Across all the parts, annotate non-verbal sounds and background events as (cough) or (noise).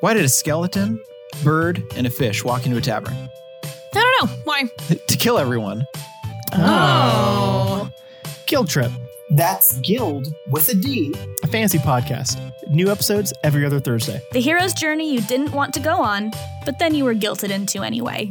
Why did a skeleton, bird, and a fish walk into a tavern? I don't know. Why? (laughs) to kill everyone. Oh. Guild Trip, That's Guild with a D. a fantasy podcast. New episodes every other Thursday. The hero's journey you didn't want to go on, but then you were guilted into anyway.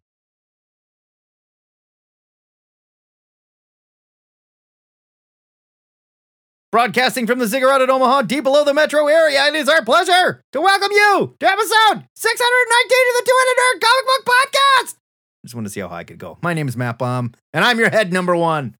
Broadcasting from the Ziggurat at Omaha, deep below the metro area, it is our pleasure to welcome you to episode 619 of the Two Headed Nerd Comic Book Podcast. I Just want to see how high I could go. My name is Matt Baum, and I'm your head number one.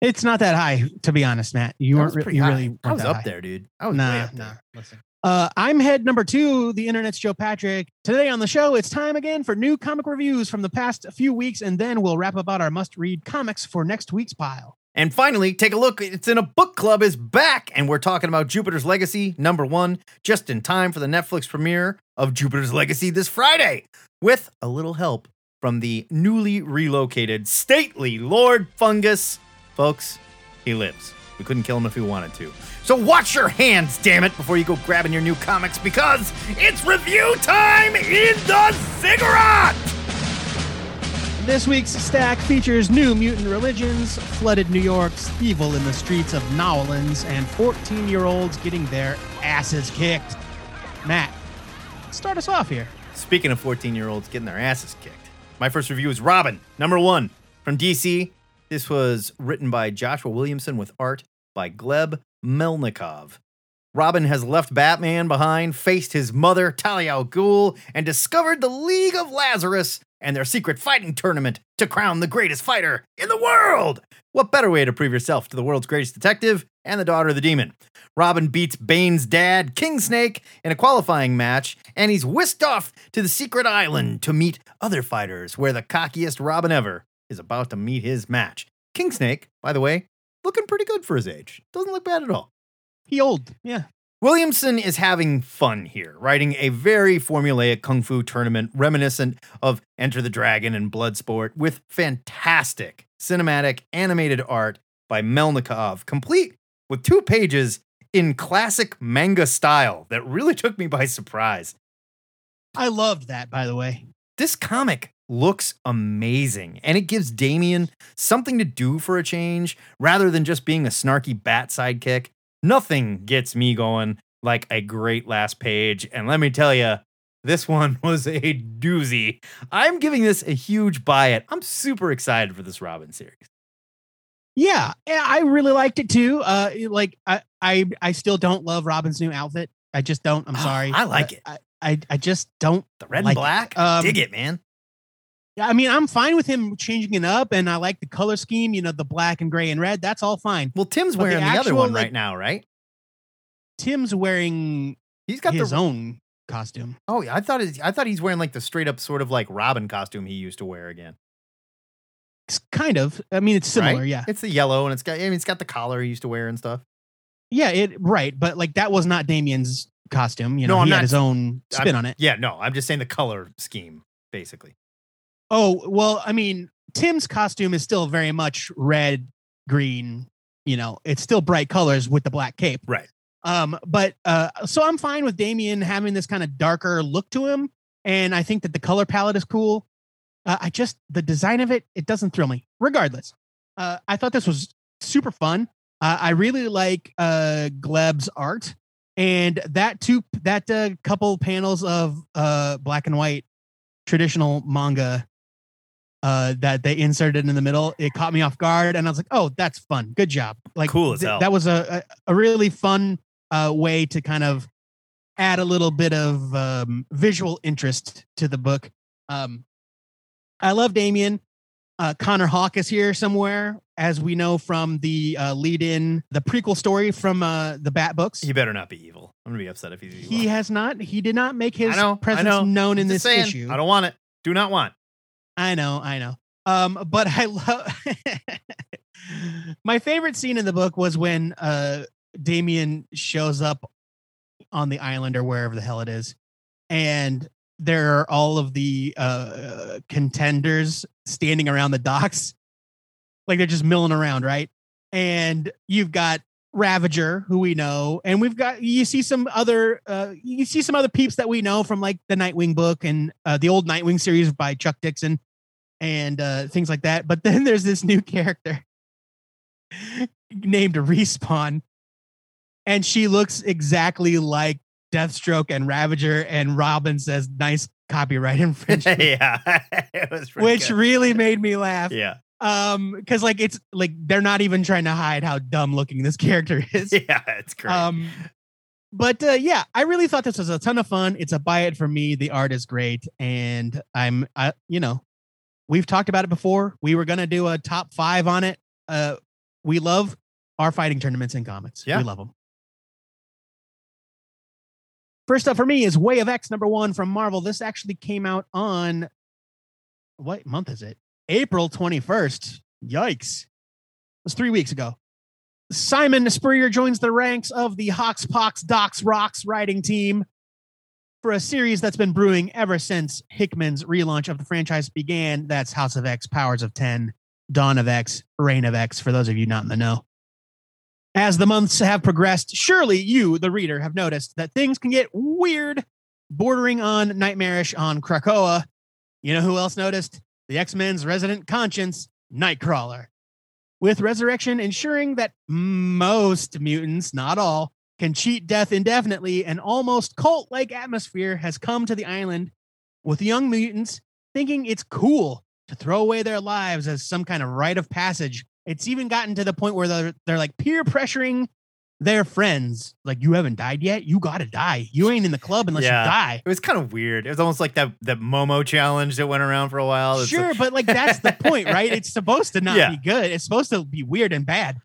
It's not that high, to be honest, Matt. You weren't. re- you high. really. Weren't I was up high. there, dude. I was nah, nah. Listen. Uh, I'm head number two. The internet's Joe Patrick. Today on the show, it's time again for new comic reviews from the past few weeks, and then we'll wrap about our must-read comics for next week's pile. And finally, take a look. It's in a book club is back, and we're talking about Jupiter's Legacy number one, just in time for the Netflix premiere of Jupiter's Legacy this Friday, with a little help from the newly relocated stately Lord Fungus. Folks, he lives. We couldn't kill him if we wanted to. So watch your hands, damn it, before you go grabbing your new comics because it's review time in the ziggurat! This week's stack features new mutant religions, flooded New York's evil in the streets of New Orleans, and 14-year-olds getting their asses kicked. Matt, start us off here. Speaking of 14 year olds getting their asses kicked, my first review is Robin, number one from DC. This was written by Joshua Williamson with art by Gleb Melnikov. Robin has left Batman behind, faced his mother, Talia al Ghul, and discovered the League of Lazarus and their secret fighting tournament to crown the greatest fighter in the world. What better way to prove yourself to the world's greatest detective and the daughter of the demon? Robin beats Bane's dad, King Snake, in a qualifying match, and he's whisked off to the secret island to meet other fighters, where the cockiest Robin ever is about to meet his match. King Snake, by the way, looking pretty good for his age. Doesn't look bad at all. He old, yeah. Williamson is having fun here, writing a very formulaic kung fu tournament reminiscent of Enter the Dragon and Bloodsport with fantastic cinematic animated art by Melnikov, complete with two pages in classic manga style that really took me by surprise. I loved that, by the way. This comic looks amazing and it gives Damian something to do for a change rather than just being a snarky bat sidekick. Nothing gets me going like a great last page. And let me tell you, this one (laughs) was a doozy. I'm giving this a huge buy it. I'm super excited for this Robin series. Yeah, I really liked it too. Uh, like I, I, I still don't love Robin's new outfit. I just don't. I'm Oh, sorry. I like it. I, I, I just don't. The red Like and it. black, Um, dig it, man. Yeah, I mean, I'm fine with him changing it up, and I like the color scheme. You know, the black and gray and red. That's all fine. Well, Tim's but the wearing the, other actual, one like- right now, right? Tim's wearing He's got his the own costume. Oh, yeah, I thought I thought he's wearing like the straight up sort of like Robin costume he used to wear again. It's kind of. I mean, it's similar. right? Yeah, It's the yellow and it's got I mean it's got the collar he used to wear and stuff. yeah. It right, but like that was not Damian's costume. You No, know, I'm he not- had his own spin I'm- on it. Yeah, no, I'm just saying the color scheme, basically. Oh well, I mean, Tim's costume is still very much red, green. You know, it's still bright colors with the black cape. Right. Um, but uh, so I'm fine with Damian having this kind of darker look to him, and I think that the color palette is cool. Uh, I just the design of it, it doesn't thrill me. Regardless, uh, I thought this was super fun. Uh, I really like uh, Gleb's art, and that two that uh, couple panels of uh, black and white traditional manga uh, that they inserted in the middle. It caught me off guard, and I was like, "Oh, that's fun. Good job!" Like Cool as th- hell. That was a, a a really fun uh, way to kind of add a little bit of um, visual interest to the book. Um, I love Damian. Uh, Connor Hawke is here somewhere, as we know from the uh, lead-in, the prequel story from uh, the Bat books. He better not be evil. I'm gonna be upset if he's evil. He has not. He did not make his I know, I presence know. known in Just this saying, issue. I don't want it. Do not want. I know, I know. Um, but I (laughs) love my favorite scene in the book was when uh Damian shows up on the island or wherever the hell it is, and there are all of the uh, contenders standing around the docks, like they're just milling around, right? And you've got Ravager, who we know, and we've got you see some other uh, you see some other peeps that we know from like the Nightwing book and uh, the old Nightwing series by Chuck Dixon and uh, things like that. But (laughs) then there's this new character (laughs) named Respawn, and she looks exactly like Deathstroke and Ravager. And Robin says, "Nice copyright (laughs) infringement," yeah, it was which good. really made me laugh. yeah, Um, because like it's like they're not even trying to hide how dumb looking this (laughs) character is. (laughs) yeah, it's great. Um, but uh, yeah, I really thought this was a ton of fun. It's a buy it for me. The art is great, and I'm, I, you know, we've talked about it before. We were gonna do a top five on it. Uh, we love our fighting tournaments and comics. Yeah. we love them. First up for me is Way of X number one from Marvel. This actually came out on what month is it? April 21st. Yikes. It was three weeks ago. Simon Spurrier joins the ranks of the Hawks Pox Docs Rocks riding team for a series that's been brewing ever since Hickman's relaunch of the franchise began. That's House of X, Powers of 10, Dawn of X, Reign of X, for those of you not in the know. As the months have progressed, surely you, the reader, have noticed that things can get weird, bordering on nightmarish on Krakoa. You know who else noticed? The X Men's resident conscience, Nightcrawler with Resurrection ensuring that most mutants, not all, can cheat death indefinitely, an almost cult like atmosphere has come to the island with young mutants thinking it's cool to throw away their lives as some kind of rite of passage. It's even gotten to the point where they're, they're like peer pressuring their friends. Like, you haven't died yet? You gotta die. You ain't in the club unless Yeah. you die. it was kind of weird. It was almost like that that Momo challenge that went around for a while. It's Sure, like- but like that's the point, right? (laughs) It's supposed to not Yeah. be good. It's supposed to be weird and bad.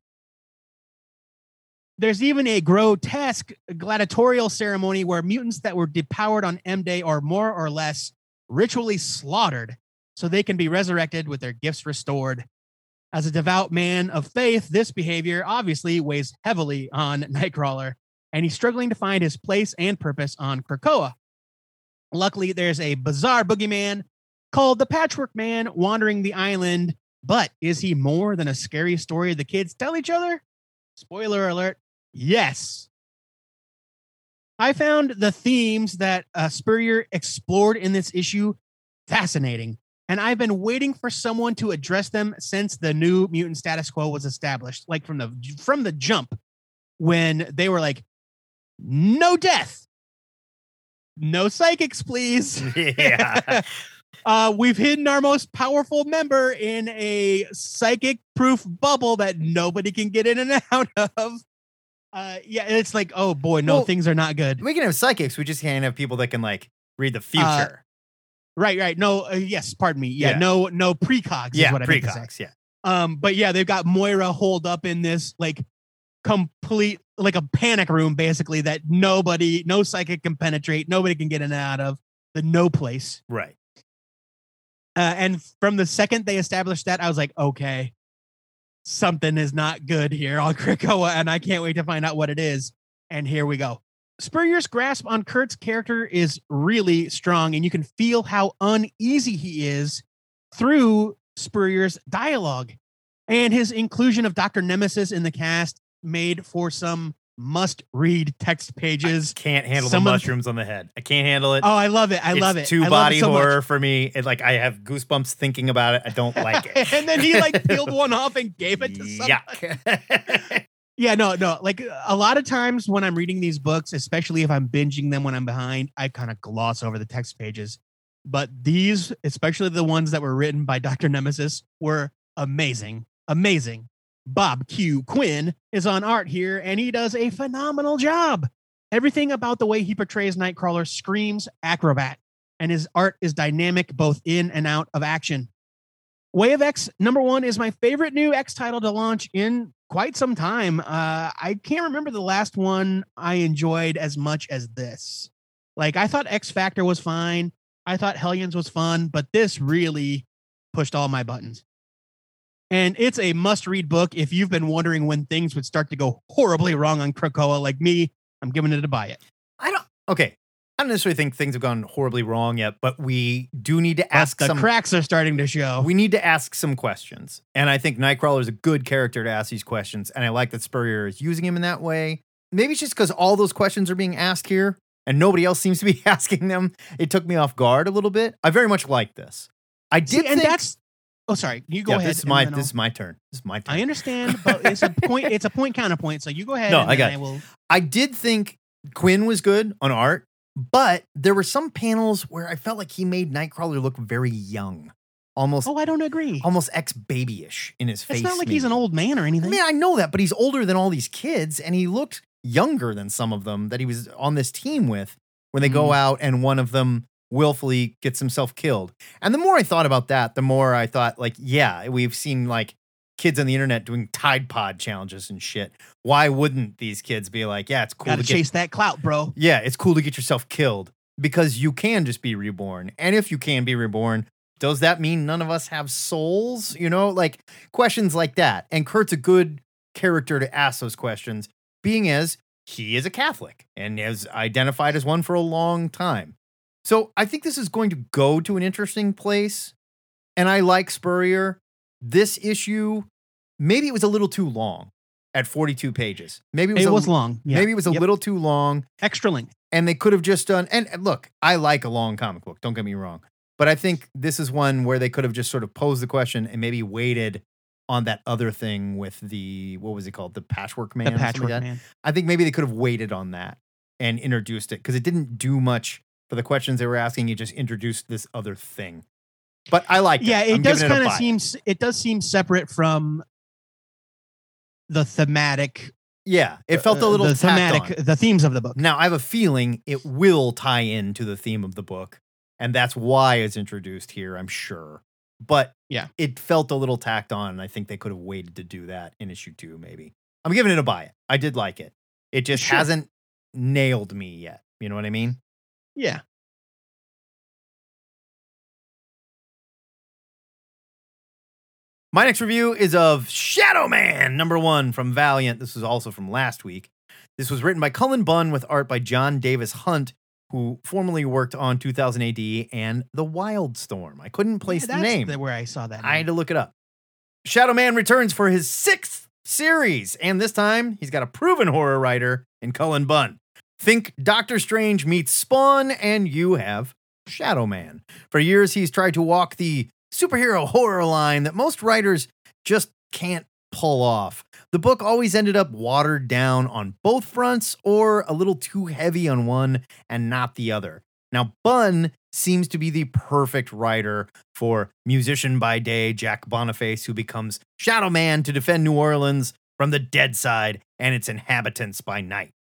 There's even a grotesque gladiatorial ceremony where mutants that were depowered on M Day are more or less ritually slaughtered so they can be resurrected with their gifts restored. As a devout man of faith, this behavior obviously weighs heavily on (laughs) Nightcrawler, and he's struggling to find his place and purpose on Krakoa. Luckily, there's a bizarre boogeyman called the Patchwork Man wandering the island. But is he more than a scary story the kids tell each other? Spoiler alert yes. I found the themes that uh, Spurrier explored in this issue fascinating, and I've been waiting for someone to address them since the new mutant status quo was established, like from the from the jump when they were like, no death, no psychics, please. (laughs) yeah. (laughs) uh, we've hidden our most powerful member in a psychic proof bubble that nobody can get in and (laughs) out of. Uh, yeah, it's like, oh boy, no, Well, things are not good. we can have psychics. We just can't have people that can like read the future. Right, right. No, uh, yes, pardon me. Yeah, Yeah. no, no precogs. is yeah, what I meant to say. precogs. Yeah. Um, but yeah, they've got Moira holed up in this like complete like a panic room, basically that nobody, no psychic can penetrate, nobody can get in and out of the no place. Right. Uh, and from the second they established that, I was like, okay, something is not good here on Krakoa, and I can't wait to find out what it is. And here we go. Spurrier's grasp on Kurt's character is really strong, and you can feel how uneasy he is through Spurrier's dialogue. And his inclusion of Dr. Nemesis in the cast made for some must read text pages. Can't handle Some the mushrooms on the head. I can't handle it. Oh, I love it. I It's love it. Too I love it body so much. horror for me. It like I have goosebumps thinking about it. I don't like it. (laughs) and then he like peeled (laughs) one off and gave it to someone. Yuck. (laughs) Yeah, no, no. Like a lot of times when I'm reading these books, especially if I'm binging them when I'm behind, I kind of gloss over the text pages. But these, especially the ones that were written by Dr. Nemesis, were amazing. Amazing. Bob Q. Quinn is on art here, and he does a phenomenal job. Everything about the way he portrays Nightcrawler screams acrobat, and his art is dynamic both in and out of action. Way of X number one is my favorite new X title to launch in quite some time. Uh, I can't remember the last one I enjoyed as much as this. Like I thought X Factor was fine. I thought Hellions was fun, but this really pushed all my buttons. And it's a must-read book if you've been wondering when things would start to go horribly wrong on Krakoa like me. I'm giving it a buy it. I don't Okay, I don't necessarily think things have gone horribly wrong yet, but we do need to ask the some. cracks are starting to show. We need to ask some questions, and I think Nightcrawler is a good character to ask these questions, and I like that Spurrier is using him in that way. Maybe it's just because all those questions are being asked here, and nobody else (laughs) seems to be (laughs) asking them. It took me off guard a little bit. I very much like this. I did, See, and think- that's. Oh, sorry. You go yeah, ahead. This is my this I'll- is my turn. This is my turn. I understand, but it's a point. (laughs) It's a point counterpoint. So you go ahead. No, and I got it. will. I did think Quinn was good on art, but there were some panels where I felt like he made Nightcrawler look very young, almost Oh, I don't agree. almost ex babyish in his face. It's not like he's an old man or anything. I mean, I know that, but he's older than all these kids, and he looked younger than some of them that he was on this team with when they go Mhm. out and one of them willfully gets himself killed. And the more I thought about that, the more I thought, like, yeah, we've seen like kids on the internet doing Tide Pod challenges and shit. Why wouldn't these kids be like, yeah, it's cool Gotta to get chase that clout, bro. yeah, it's cool to get yourself killed because you can just be reborn. And if you can be reborn, does that mean none of us have souls? You know, like questions like that. And Kurt's a good character to ask those questions, being as he is a Catholic and has identified as one for a long time. So I think this is going to go to an interesting place. And I like Spurrier. This issue, maybe it was a little too long at 42 pages. Maybe it was, It a- was long. Yeah. Maybe it was a Yep. little too long extra length. and they could have just done and look i like a long comic book don't get me wrong but i think this is one where they could have just sort of posed the question and maybe waited on that other thing with the what was it called the patchwork man The like patchwork man. i think maybe they could have waited on that and introduced it because it didn't do much for the questions they were asking it just introduced this other thing but i like Yeah, it, it does kind of seem. It does seem separate from the thematic. yeah it felt a uh, little the thematic, on. the themes of the book. Now, I have a feeling it will tie into the theme of the book, and that's why it's introduced here, I'm sure. But Yeah. it felt a little tacked on, and I think they could have waited to do that in issue two, maybe. I'm giving it a buy it. I did like it. It just Sure. hasn't nailed me yet. You know what I mean? Yeah. My next review is of Shadow Man, number one from Valiant. This was also from last week. This was written by Cullen Bunn with art by Jon Davis-Hunt, who formerly worked on 2000 AD and The Wildstorm. I couldn't place Yeah, the name. where I saw that. I had to look it up. Shadow Man returns for his sixth series, and this time he's got a proven horror writer in Cullen Bunn. Think Doctor Strange meets Spawn, and you have Shadow Man. For years, he's tried to walk the superhero horror line that most writers just can't pull off. The book always ended up watered down on both fronts or a little too heavy on one and not the other. Now, Bunn seems to be the perfect writer for musician by day Jack Boniface, who becomes Shadow Man to defend New Orleans from the dead side and its inhabitants by night.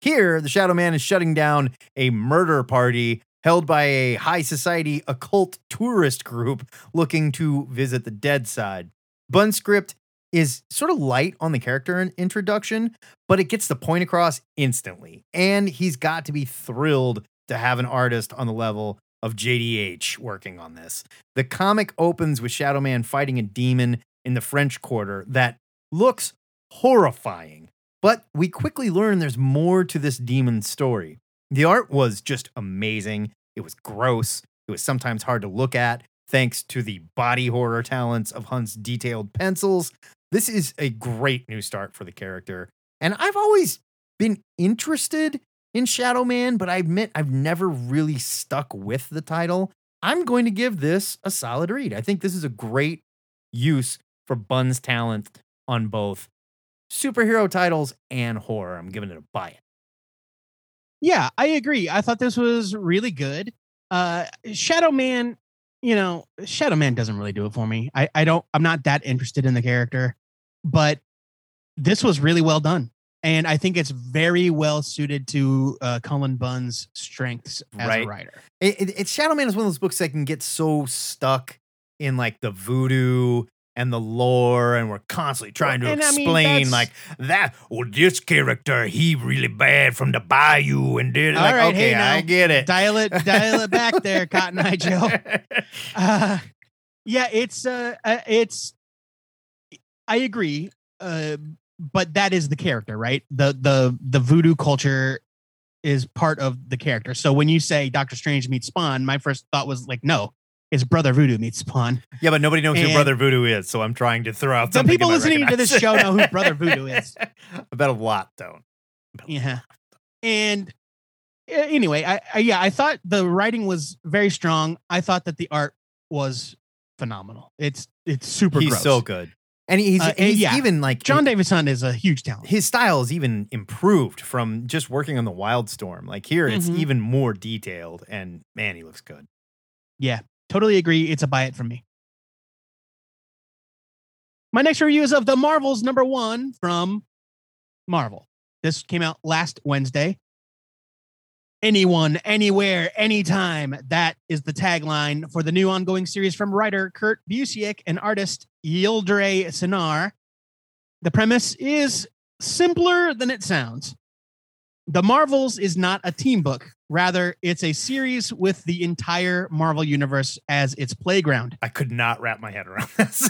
Here, the Shadow Man is shutting down a murder party held by a high society occult tourist group looking to visit the dead side. Bunn's script is sort of light on the character introduction, but it gets the point across instantly. And he's got to be thrilled to have an artist on the level of JDH working on this. The comic opens with Shadow Man fighting a demon in the French Quarter that looks horrifying. But we quickly learn there's more to this demon story. The art was just amazing. It was gross. It was sometimes hard to look at, thanks to the body horror talents of Hunt's detailed pencils. This is a great new start for the character. And I've always been interested in Shadow Man, but I admit I've never really stuck with the title. I'm going to give this a solid read. I think this is a great use for Bunn's talent on both superhero titles and horror. I'm giving it a buy it. Yeah, I agree. I thought this was really good. Uh Shadow Man, you know, Shadow Man doesn't really do it for me. I I don't I'm not that interested in the character, but this was really well done. And I think it's very well suited to uh Cullen Bunn's strengths as Right. a writer. It, it, it's Shadow Man is one of those books that can get so stuck in like the voodoo and the lore, and we're constantly trying to And I mean, explain like that. Well, this character he really bad from the bayou, and did All like right, okay, hey, now, I get it. Dial it dial it back there, (laughs) Cotton Eye Joe. (laughs) Uh, yeah, it's uh, uh, it's. I agree, uh, but that is the character, right? The the the voodoo culture is part of the character. So when you say Doctor Strange meets Spawn, my first thought was like, no, it's Brother Voodoo meets Spawn. Yeah, but nobody knows who Brother Voodoo is, so I'm trying to throw out some people listening to this show know who Brother Voodoo is. (laughs) I bet a lot don't. Yeah. And uh, anyway, I, I yeah, I thought the writing was very strong. I thought that the art was phenomenal. It's it's super He's gross. so good, and he's, Uh, he's yeah. even like Jon Davis-Hunt is a huge talent. his style is even improved from just working on the Wildstorm. Like here, it's Mhm. even more detailed, and man, he looks good. Yeah, totally agree. It's a buy it from me. My next review is of the Marvels number one from Marvel. This came out last Wednesday. Anyone, anywhere, anytime. That is the tagline for the new ongoing series from writer Kurt Busiek and artist Yildiray Cinar. The premise is simpler than it sounds. The Marvels is not a team book. Rather, it's a series with the entire Marvel universe as its playground. I could not wrap my head around (laughs) this.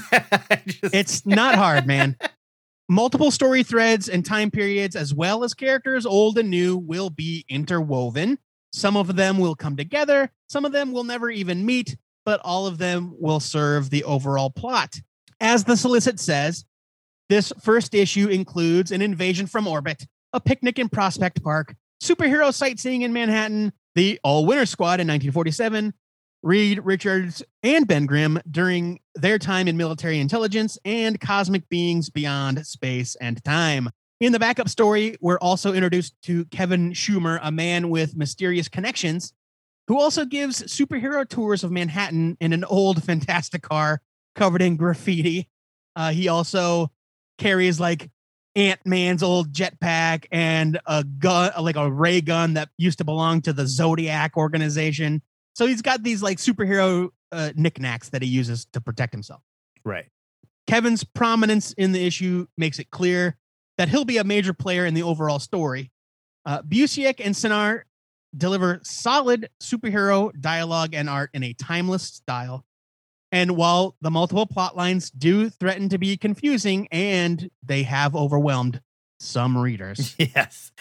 Just- It's not hard, man. Multiple story threads and time periods, as well as characters old and new, will be interwoven. Some of them will come together, some of them will never even meet, but all of them will serve the overall plot. As the solicit says, this first issue includes an invasion from orbit, a picnic in Prospect Park, superhero sightseeing in Manhattan, the All-Winners Squad in 1947, Reed Richards and Ben Grimm during their time in military intelligence and cosmic beings beyond space and time. In the backup story, we're also introduced to Kevin Schumer, a man with mysterious connections, who also gives superhero tours of Manhattan in an old (laughs) fantastic car covered in graffiti. Uh, he also carries like Ant Man's old jetpack and a gun, like a ray gun that used to belong to the Zodiac organization. So he's got these like superhero uh, knickknacks that he uses to protect himself. right. Kevin's prominence in the issue makes it clear that he'll be a major player in the overall story. Uh, Busiek and Cinar deliver solid superhero dialogue and art in a timeless style. And while the multiple plot lines do threaten to be confusing and they have overwhelmed some readers, (laughs) Yes.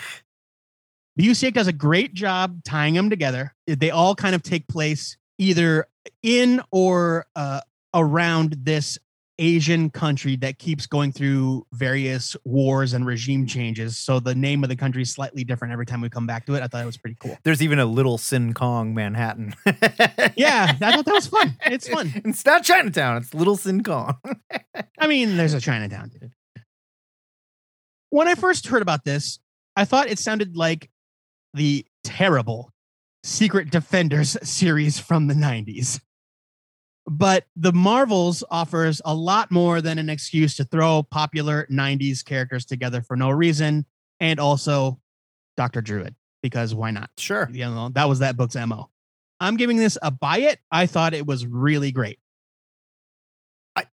Busiek does a great job tying them together. They all kind of take place either in or uh, around this Asian country that keeps going through various wars and regime changes. So the name of the country is slightly different every time we come back to it. I thought it was pretty cool. There's even a little Siancong Manhattan. (laughs) Yeah, I thought that was fun. It's fun. (laughs) It's not Chinatown. It's Little Siancong. (laughs) I mean, there's a Chinatown, dude. When I first heard about this, I thought it sounded like the terrible Secret Defenders series from the 90s. But the Marvels offers a lot more than an excuse to throw popular 90s characters together for no reason, and also Dr. Druid, because why not? Sure. You know, that was that book's MO. I'm giving this a buy it. I thought it was really great. I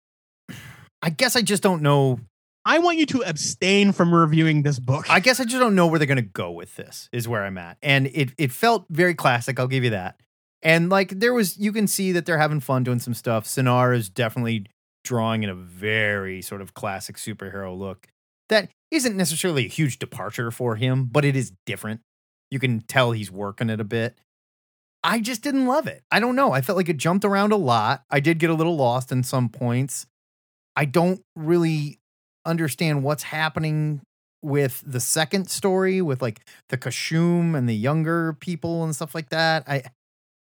I guess I just don't know. I want you to abstain from reviewing this book. I guess I just don't know where they're gonna go with this. Is where I'm at, and it it felt very classic. I'll give you that. And like there was, you can see that they're having fun doing some stuff. Cinar is definitely drawing in a very sort of classic superhero look that isn't necessarily a huge departure for him, but it is different. You can tell he's working it a bit. I just didn't love it. I don't know. I felt like it jumped around a lot. I did get a little lost in some points. I don't really understand what's happening with the second story with like the Kashum and the younger people and stuff like that. I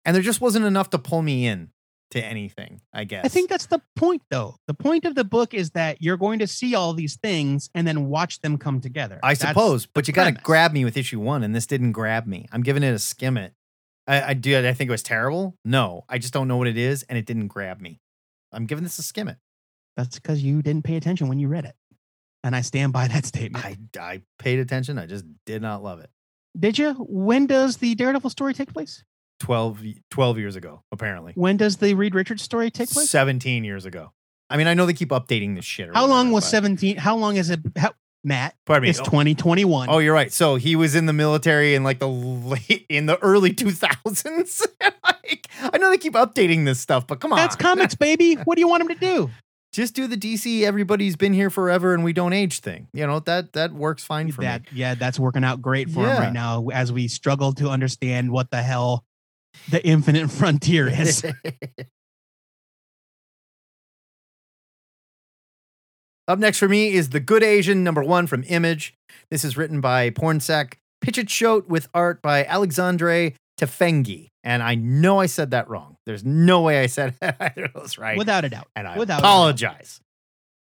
and there just wasn't enough to pull me in to anything, I guess. I think that's the point, though. The point of the book is that you're going to see all these things and then watch them come together. I That's suppose, but you got to grab me with issue one, and this didn't grab me. I'm giving it a skim it. I, I do. I think it was terrible. No, I just don't know what it is, and it didn't grab me. I'm giving this a skim it. That's because you didn't pay attention when you read it, and I stand by (laughs) that statement. I, I paid attention. I just did not love it. Did you? When does the Daredevil story take place? 12, 12 years ago, apparently. When does the Reed Richards story take place? 17 years ago. I mean, I know they keep updating this shit. How long whatever, was but- 17? How long is it? How, Matt, Pardon me. it's Oh, 2021. Oh, you're right. So he was in the military in like the late in the early 2000s. (laughs) like, I know they keep updating this stuff, but come on. That's comics, (laughs) baby. What do you want him to do? just do the DC everybody's been here forever and we don't age thing. You know, that that works fine for that me. yeah, that's working out great for him Yeah. right now as we struggle to understand what the hell the infinite frontier is. (laughs) Up next for me is The Good Asian, number one from Image. This is written by Pornsak Pichetshote with art by Alexandre Tefenkgi. And I know I said that wrong. There's no way I said (laughs) either of those right. Without a doubt. and I without apologize.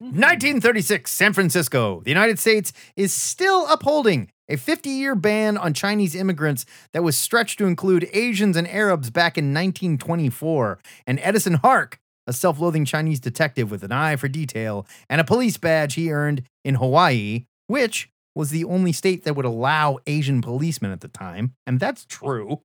Mm-hmm. 1936, San Francisco. The United States is still upholding a 50 year ban on Chinese immigrants that was stretched to include Asians and Arabs back in 1924. And Edison Hark, a self loathing Chinese detective with an eye for detail and a police badge he earned in Hawaii, which was the only state that would allow Asian policemen at the time, and that's true,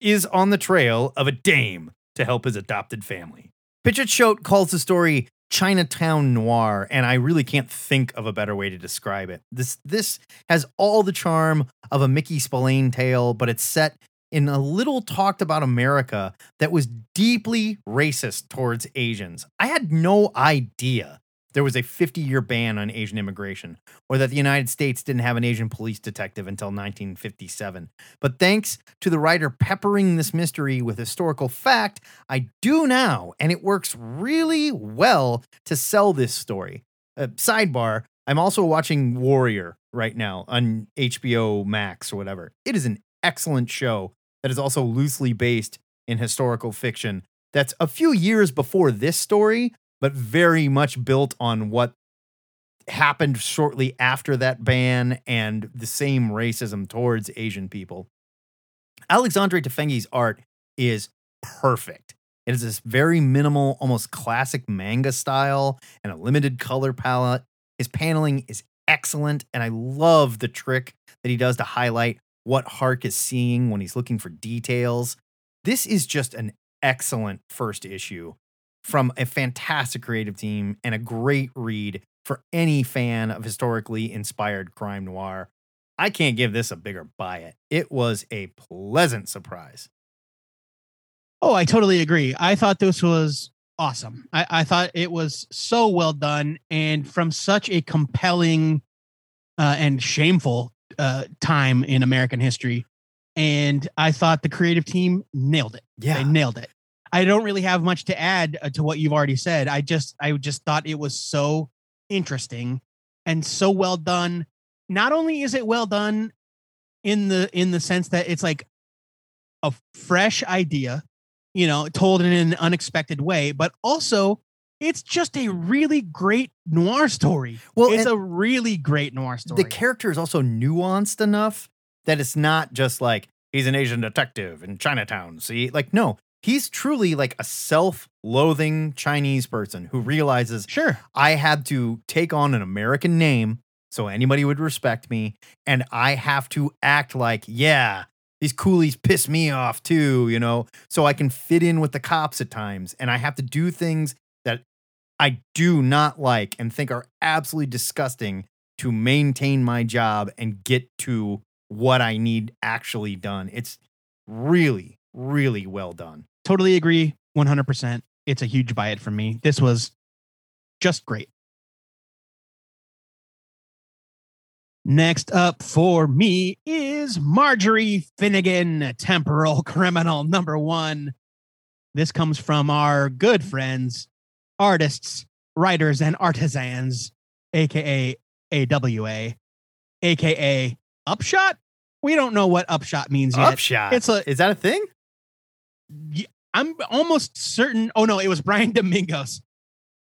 is on the trail of a dame to help his adopted family. Pichet Pichetshote calls the story Chinatown noir, and I really can't think of a better way to describe it. This this has all the charm of a Mickey Spillane tale, but it's set in a little talked about America that was deeply racist towards Asians. I had no idea there was a 50 year ban on Asian immigration, or that the United States didn't have an Asian police detective until 1957. But thanks to the writer peppering this mystery with historical fact, I do now, and it works really well to sell this story. Uh, sidebar, I'm also watching Warrior right now on HBO Max or whatever. It is an excellent show that is also loosely based in historical fiction that's a few years before this story, but very much built on what happened shortly after that ban and the same racism towards Asian people. Alexandre Tefenkgi's art is perfect. It is this very minimal, almost classic manga style and a limited color palette. His paneling is excellent, and I love the trick that he does to highlight what Hark is seeing when he's looking for details. This is just an excellent first issue from a fantastic creative team and a great read for any fan of historically inspired crime noir. I can't give this a bigger buy it. It was a pleasant surprise. Oh, I totally agree. I thought this was awesome. I, I thought it was so well done and from such a compelling uh, and shameful uh, time in American history. And I thought the creative team nailed it. They nailed it. I don't really have much to add uh, to what you've already said. I just I just thought it was so interesting and so well done. Not only is it well done in the in the sense that it's like a fresh idea, you know, told in an unexpected way, but also it's just a really great noir story. Well, it's a really great noir story. the character is also nuanced enough that it's not just like he's an Asian detective in Chinatown. See, like no, he's truly like a self-loathing Chinese person who realizes sure. I had to take on an American name so anybody would respect me, and I have to act like yeah. These coolies piss me off too, you know, so I can fit in with the cops at times. And I have to do things that I do not like and think are absolutely disgusting to maintain my job and get to what I need actually done. It's really, really well done. Totally agree. 100%. It's a huge buy it for me. This was just great. Next up for me is Marjorie Finnegan, Temporal (laughs) Criminal number one. This comes from our good friends, artists, writers, and artisans, aka AWA, aka Upshot. We don't know what Upshot means yet. Upshot. It's a- is that a thing? I'm almost certain. Oh no, it was Brian Domingos.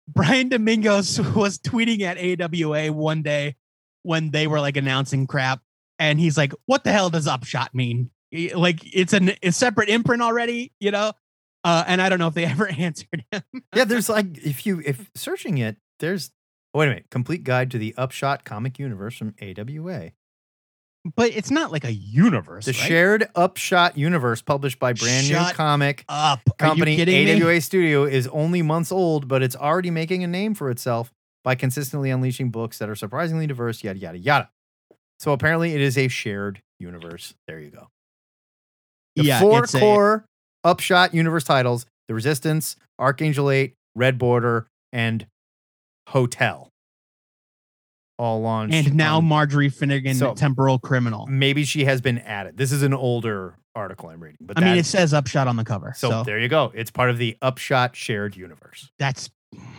Brian Domingos (laughs) was tweeting at AWA one day when they were like announcing crap, and he's like, "What the hell does Upshot mean? Like it's an, a separate imprint already, you know?" Uh, and I don't know if they (laughs) ever answered him. yeah, there's like if you if searching it, there's oh, wait a minute, complete guide to the Upshot comic universe from AWA. But it's not like a universe. The right? shared Upshot universe published by brand new comic up company kidding me? AWA Studio is only months old, but it's already making a name for itself by consistently unleashing books that are surprisingly diverse, yada yada yada. So apparently it is a shared universe. There you go. The yeah, four it's a- core Upshot universe titles: The Resistance, Archangel 8, Red Border, and Hotell. All launched. and now on- Marjorie Finnegan, So- temporal criminal. maybe she has been added. This is an older article I'm reading, but I mean, it says Upshot on the cover. so, So, there you go. It's part of the Upshot shared universe. that's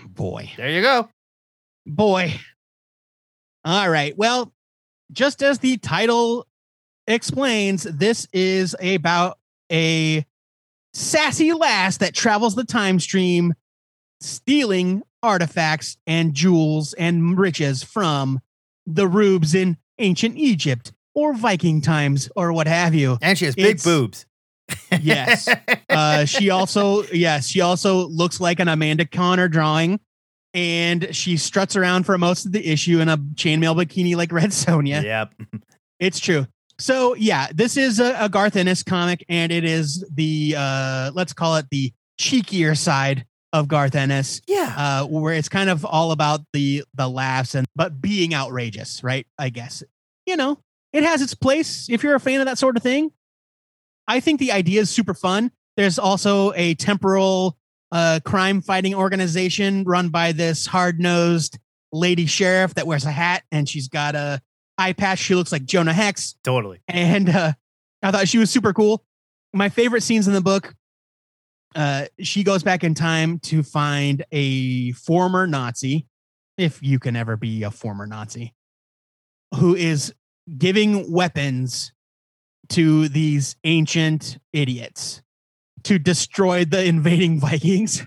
boy, There you go. boy. All right. Well, just as the title explains, this is about a sassy lass that travels the time stream, stealing artifacts and jewels and riches from the rubes in ancient Egypt or Viking times or what have you. And she has big It's- boobs. Yes. Uh, she (laughs) also, yes, she also looks like an Amanda Conner drawing, and she struts around for most of the issue in a chainmail bikini like Red Sonja. Yep. It's true. So yeah, this is a, a Garth Ennis comic, and it is the uh, let's call it the cheekier side of Garth Ennis, Yeah. uh, where it's kind of all about the the laughs and but being outrageous, right? I guess you know it has its place if you're a fan of that sort of thing. I think the idea is super fun. There's also a temporal uh, crime fighting organization run by this hard nosed lady sheriff that wears a hat and she's got a eye patch. She looks like Jonah Hex totally. and uh, I thought she was super cool. My favorite scenes in the book, uh, she goes back in time to find a former Nazi, if you can ever be a former Nazi, who is giving weapons to these ancient idiots to destroy the invading (laughs) Vikings.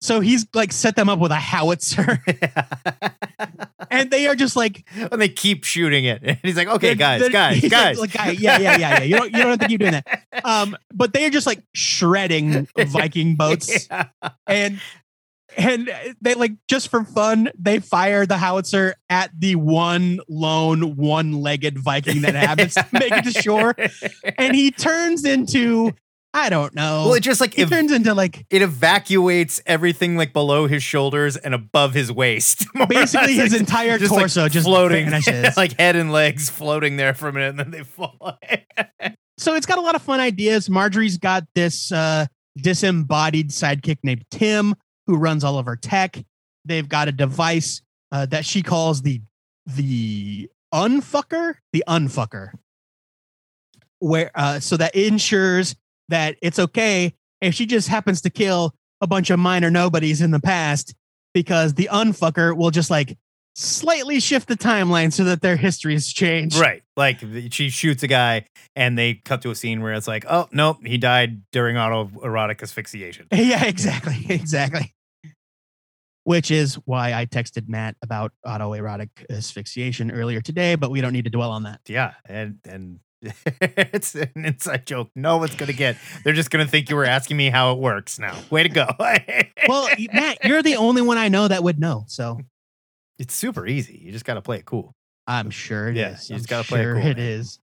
So he's like set them up with a howitzer, (laughs) and they are just like and they keep shooting it. (laughs) And he's like, okay, guys, guys, (laughs) guys. like, guy- yeah, yeah, yeah, yeah. You don't, you don't have to keep doing that. (laughs) Um, but they are just like shredding Viking boats, Yeah. and and they like just for fun, they fire the howitzer at the one lone one-legged Viking that happens to make it to shore, and he turns into I don't know. Well, it just like it ev- turns into like it evacuates everything like below his shoulders and above his waist. (laughs) basically his entire just, like, torso just floating, (laughs) like head and legs floating there for a minute, and then they fall. (laughs) so it's got a lot of fun ideas. Marjorie's got this uh, disembodied sidekick named Tim who runs all of her tech. They've got a device uh, that she calls the the unfucker, the unfucker, where uh, so that ensures that it's okay if she just happens to kill a bunch of minor nobodies in the past because the unfucker will just like slightly shift the timeline so that their histories change. right, like she shoots a guy, and they cut to a scene where it's like, oh nope, he died during autoerotic asphyxiation. (laughs) Yeah, exactly. (laughs) Exactly. Which is why I texted Matt about autoerotic asphyxiation earlier today, but we don't need to dwell on that. Yeah, and and (laughs) it's an inside joke. No one's gonna get. They're just gonna think you were asking me how it works. Now, way to go. (laughs) Well, Matt, you're the only one I know that would know. So it's super easy. You just got to play it cool. I'm sure it is. Yeah, you I'm just gotta play it cool, It man. is.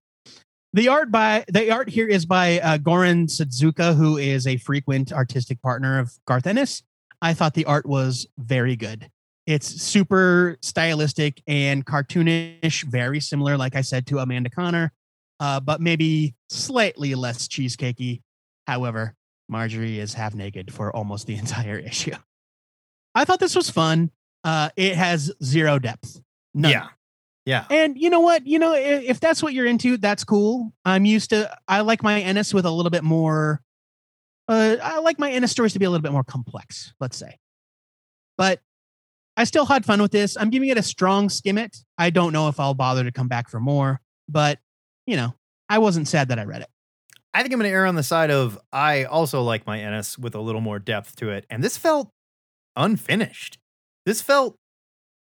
The art by the art here is by uh, Goran Sudzuka, who is a frequent artistic partner of Garth Ennis. I thought the art was very good. It's super stylistic and cartoonish, very similar, like I said, to Amanda Conner, uh, but maybe slightly less cheesecakey. However, Marjorie is half naked for almost the (laughs) entire issue. I thought this was fun. Uh, it has zero depth. None. Yeah, yeah. And you know what? You know, i- if that's what you're into, that's cool. I'm used to. I like my Ennis with a little bit more. Uh, I like my Ennis stories to be a little bit more complex. Let's say, but I still had fun with this. I'm giving it a strong skim it. I don't know if I'll bother to come back for more, but you know, I wasn't sad that I read it. I think I'm going to err on the side of I also like my Ennis with a little more depth to it, and this felt unfinished. This felt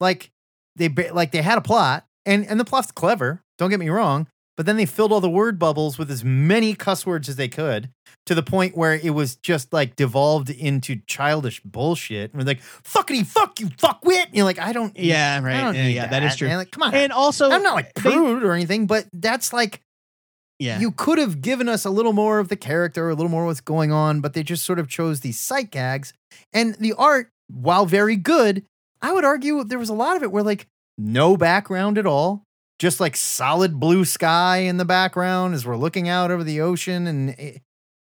like they like they had a plot, and and the plot's clever. Don't get me wrong, but then they filled all the word bubbles with as many cuss words as they could to the point where it was just like devolved into childish bullshit. And we're like, "Fuckity fuck you, fuckwit!" And you're like, "I don't, Yeah, right. don't Yeah, yeah, that is true. And like, come on, And also, I'm not like they- prude or anything, but that's like yeah, you could have given us a little more of the character, a little more what's going on, but they just sort of chose these sight gags. And the art, while very good, I would argue there was a lot of it where like no background at all, just like solid blue sky in the background as we're looking out over the ocean. And it,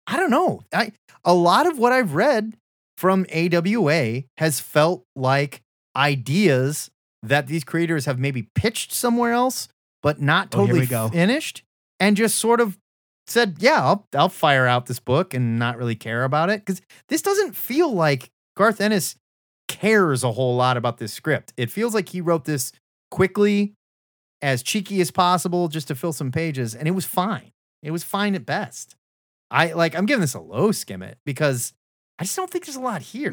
I don't know. I a lot of what I've read from AWA has felt like ideas that these creators have maybe pitched somewhere else, but not Oh, totally go. finished, and just sort of said, "Yeah, I'll I'll fire out this book and not really care about it." Because this doesn't feel like Garth Ennis cares a whole lot about this script. It feels like he wrote this quickly, as cheeky as possible, just to fill some pages, and it was fine. It was fine at best. I like. I'm giving this a low skim it because I just don't think there's a lot here,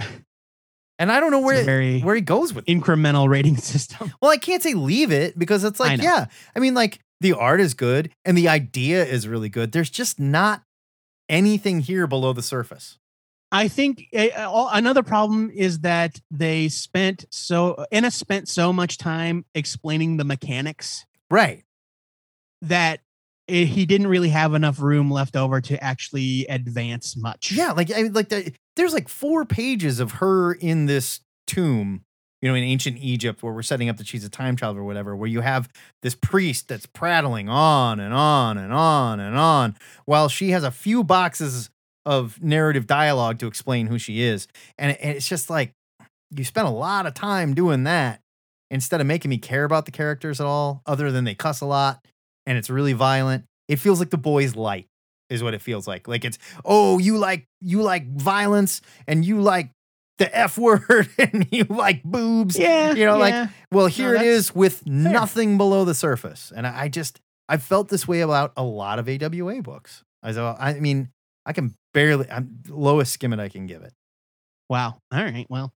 (laughs) and I don't know where very where he goes with. it. incremental rating system. Well, I can't say leave it because it's like, know. yeah, I mean, like the art is good and the idea is really good. There's just not anything here below the surface. I think uh, uh, another problem is that they spent so Ennis spent so much time explaining the mechanics Right. that it, he didn't really have enough room left over to actually advance much. Yeah, like I mean, like the, there's like four pages of her in this tomb, you know, in ancient Egypt, where we're setting up that she's a time child or whatever, where you have this priest that's prattling on and on and on and on, while she has a few boxes of narrative dialogue to explain who she is, and, and it's just like you spent a lot of time doing that instead of making me care about the characters at all, other than they cuss a lot and it's really violent. It feels like the boys' light is what it feels like. Like it's oh, you like you like violence and you like the F word (laughs) and you like boobs. Yeah. You know, like well, here it that's is with nothing below the surface. And I, I just I felt this way about a lot of AWA books. I so I mean, I can barely I'm lowest skim it I can give it. Wow. All right. Well,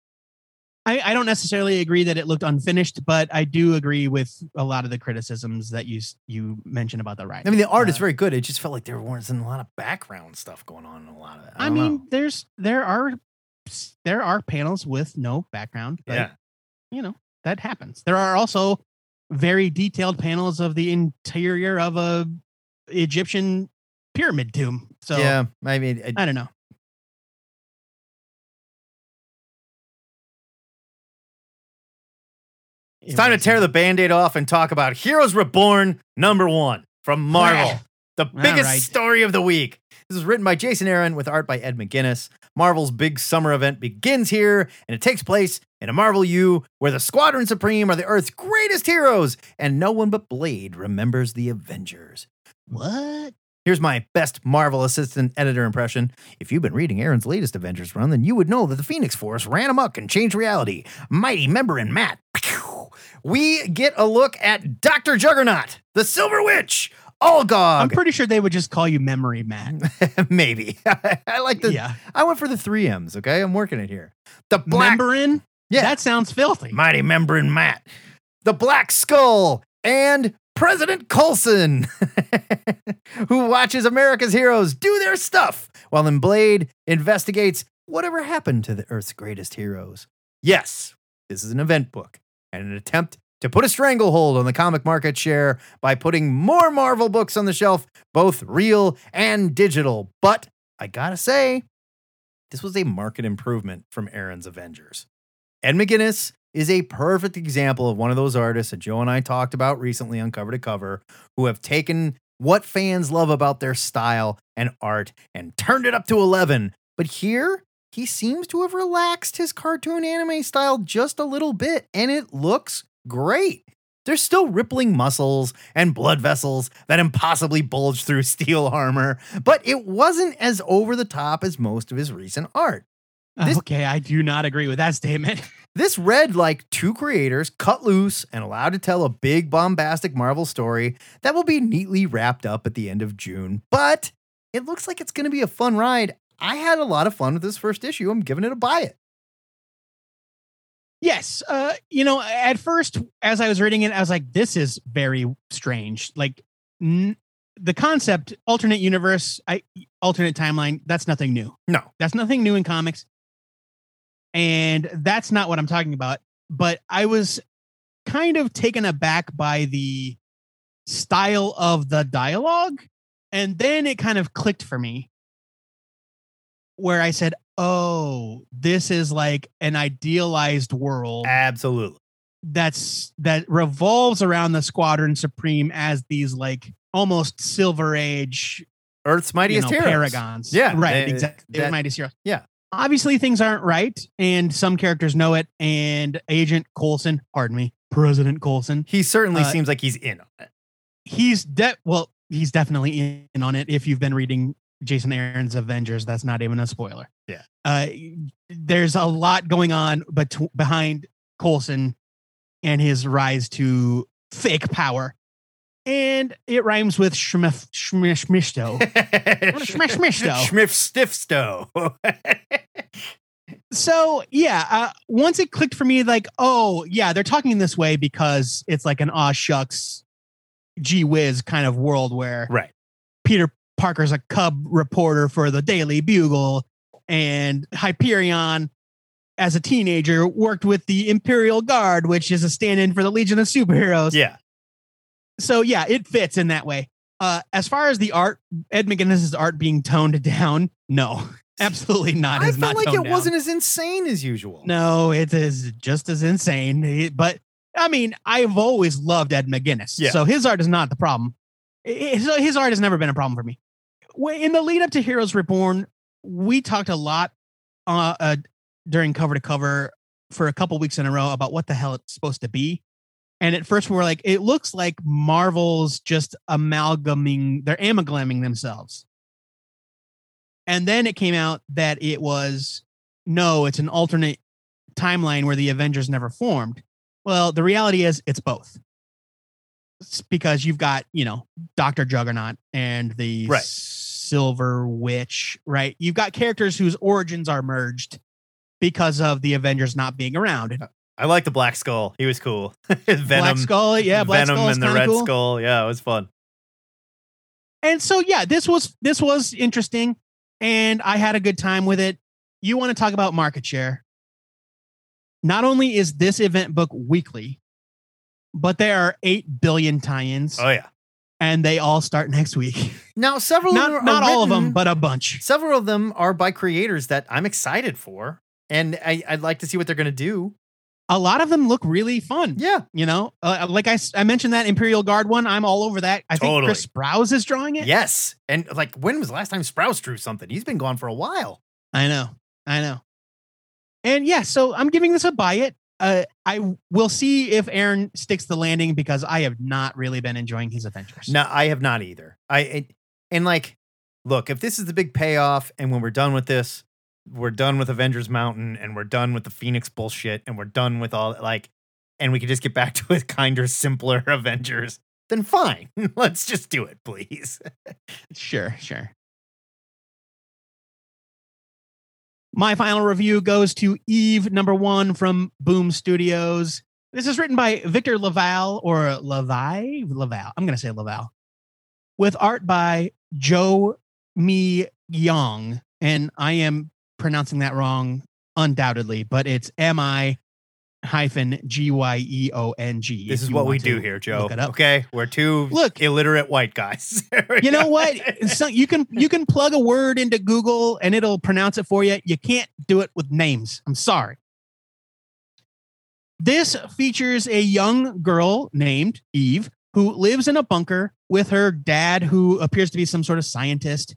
I, I don't necessarily agree that it looked unfinished, but I do agree with a lot of the criticisms that you you mentioned about the writing. I mean, the art is Uh, very good. It just felt like there wasn't a lot of background stuff going on in a lot of it. I, I mean, know. there's there are there are panels with no background. But, yeah. You know that happens. There are also very detailed panels of the interior of a Egyptian pyramid tomb. So yeah, I mean, it- I don't know. It's time to tear the band-aid off and talk about Heroes Reborn number one from Marvel. The biggest right. story of the week. This is written by Jason Aaron with art by Ed McGuinness. Marvel's big summer event begins here, and it takes place in a Marvel U where the Squadron Supreme are the Earth's greatest heroes, and no one but Blade remembers the Avengers. What? Here's my best Marvel assistant editor impression. If you've been reading Aaron's latest Avengers run, then you would know that the Phoenix Force ran amok and changed reality. Mighty member and Matt. We get a look at Dr. Juggernaut, the Silver Witch, all gone. I'm pretty sure they would just call you Memory Matt. (laughs) Maybe. (laughs) I like the. yeah. I went for the three M's. Okay, I'm working it here. The black, Memberin? Yeah. That sounds filthy. mighty member and Matt, the Black Skull, and President Coulson, (laughs) who watches America's heroes do their stuff while then Blade investigates whatever happened to the Earth's greatest heroes. Yes, this is an event book and an attempt to put a stranglehold on the comic market share by putting more Marvel books on the shelf, both real and digital. But I gotta say, this was a market improvement from Aaron's Avengers. Ed McGuinness is a perfect example of one of those artists that Joe and I talked about recently on Cover to Cover who have taken what fans love about their style and art and turned it up to 11. But here, he seems to have relaxed his cartoon anime style just a little bit, and it looks great. There's still rippling muscles and blood vessels that impossibly bulge through (laughs) steel armor, but it wasn't as over the top as most of his recent art. This- okay, I do not agree with that statement. (laughs) This read like two creators cut loose and allowed to tell a big bombastic Marvel story that will be neatly wrapped up at the end of June. But it looks like it's going to be a fun ride. I had a lot of fun with this first issue. I'm giving it a buy it. Yes, uh, you know, at first as I was reading it, I was like, "This is very strange." Like n- the concept, alternate universe, I alternate timeline. That's nothing new. No. That's nothing new in comics, and that's not what I'm talking about. But I was kind of taken aback by the style of the dialogue, and then it kind of clicked for me, where I said, "Oh, this is like an idealized world." Absolutely. that's that revolves around the squadron supreme as these like almost silver age Earth's you mightiest know, heroes. paragons Yeah, right they- exactly They that- mightiest heroes yeah. Obviously things aren't right, and some characters know it. And Agent Coulson, pardon me, President Coulson, He certainly Uh, seems like he's in on it. he's de- well, he's definitely in on it. If you've been reading Jason Aaron's Avengers, that's not even a spoiler. Yeah. Uh, there's a lot going on, but behind Coulson and his rise to fake power, and it rhymes with Schmif Schmishto. Schmish- schmishto. Schmiff Stiffsto. So yeah, uh, once it clicked for me, like, oh yeah, they're talking this way because it's like an aw shucks, gee whiz kind of world where right. Peter Parker's a cub reporter for the Daily Bugle, and Hyperion, as a teenager, worked with the Imperial Guard, which is a stand-in for the Legion of Superheroes. Yeah. So yeah, it fits in that way. Uh, as far as the art, Ed McGuinness's art being toned (laughs) down, no, (laughs) absolutely not. I felt like it down. wasn't as insane as usual. No, it is just as insane. It- But I mean, I've always loved Ed McGuinness. Yeah. So his art is not the problem. His art has never been a problem for me. In the lead up to Heroes Reborn, we talked a lot uh, uh, during cover to cover for a couple weeks in a row about what the hell it's supposed to be. And at first we were like, it looks like Marvel's just amalgaming, they're amalgaming themselves. And then it came out that it was no, it's an alternate timeline where the Avengers never formed. Well, the reality is it's both. It's because you've got, you know, Dr. Juggernaut and the Right. Silver Witch, right? You've got characters whose origins are merged because of the Avengers not being around. Uh, I like the Black Skull. He was cool. (laughs) Venom. Black Skull, yeah, Black Venom Skull and the Red cool. Skull. Yeah, it was fun. And so yeah, this was this was interesting and I had a good time with it. You want to talk about market share? Not only is this event book weekly, but there are 8 billion tie-ins Oh yeah. and they all start next week. Now several of them not are not all of them, but a bunch. several of them are by creators that I'm excited for, and I, I'd like to see what they're gonna do. A lot of them look really fun. Yeah, You know, uh, like I mentioned that Imperial Guard one, I'm all over that. I think Chris Sprouse is drawing it. yes. And like, when was the last time Sprouse drew something? He's been gone for a while. I know. I know. And yeah, so I'm giving this a buy it. Uh, I will see if Aaron sticks the landing because I have not really been enjoying his adventures. No, I have not either. I it, and like, look, if this is the big payoff, and when we're done with this, we're done with Avengers Mountain, and we're done with the Phoenix bullshit, and we're done with all like, and we can just get back to a kinder, simpler (laughs) Avengers. Then fine, (laughs) let's just do it, please. Sure, sure. My final review goes to Eve number one from Boom Studios. This is written by Victor LaValle or Levi Laval. I'm going to say Laval, with art by Joe Mi Young, and I am pronouncing that wrong undoubtedly, but it's M I hyphen G Y E O N G. This is what we do here, Joe. look it up. Okay, we're two Look. illiterate white guys. (laughs) you know what so you can you can plug a word into google and it'll pronounce it for you you can't do it with names i'm sorry this features a young girl named eve who lives in a bunker with her dad who appears to be some sort of scientist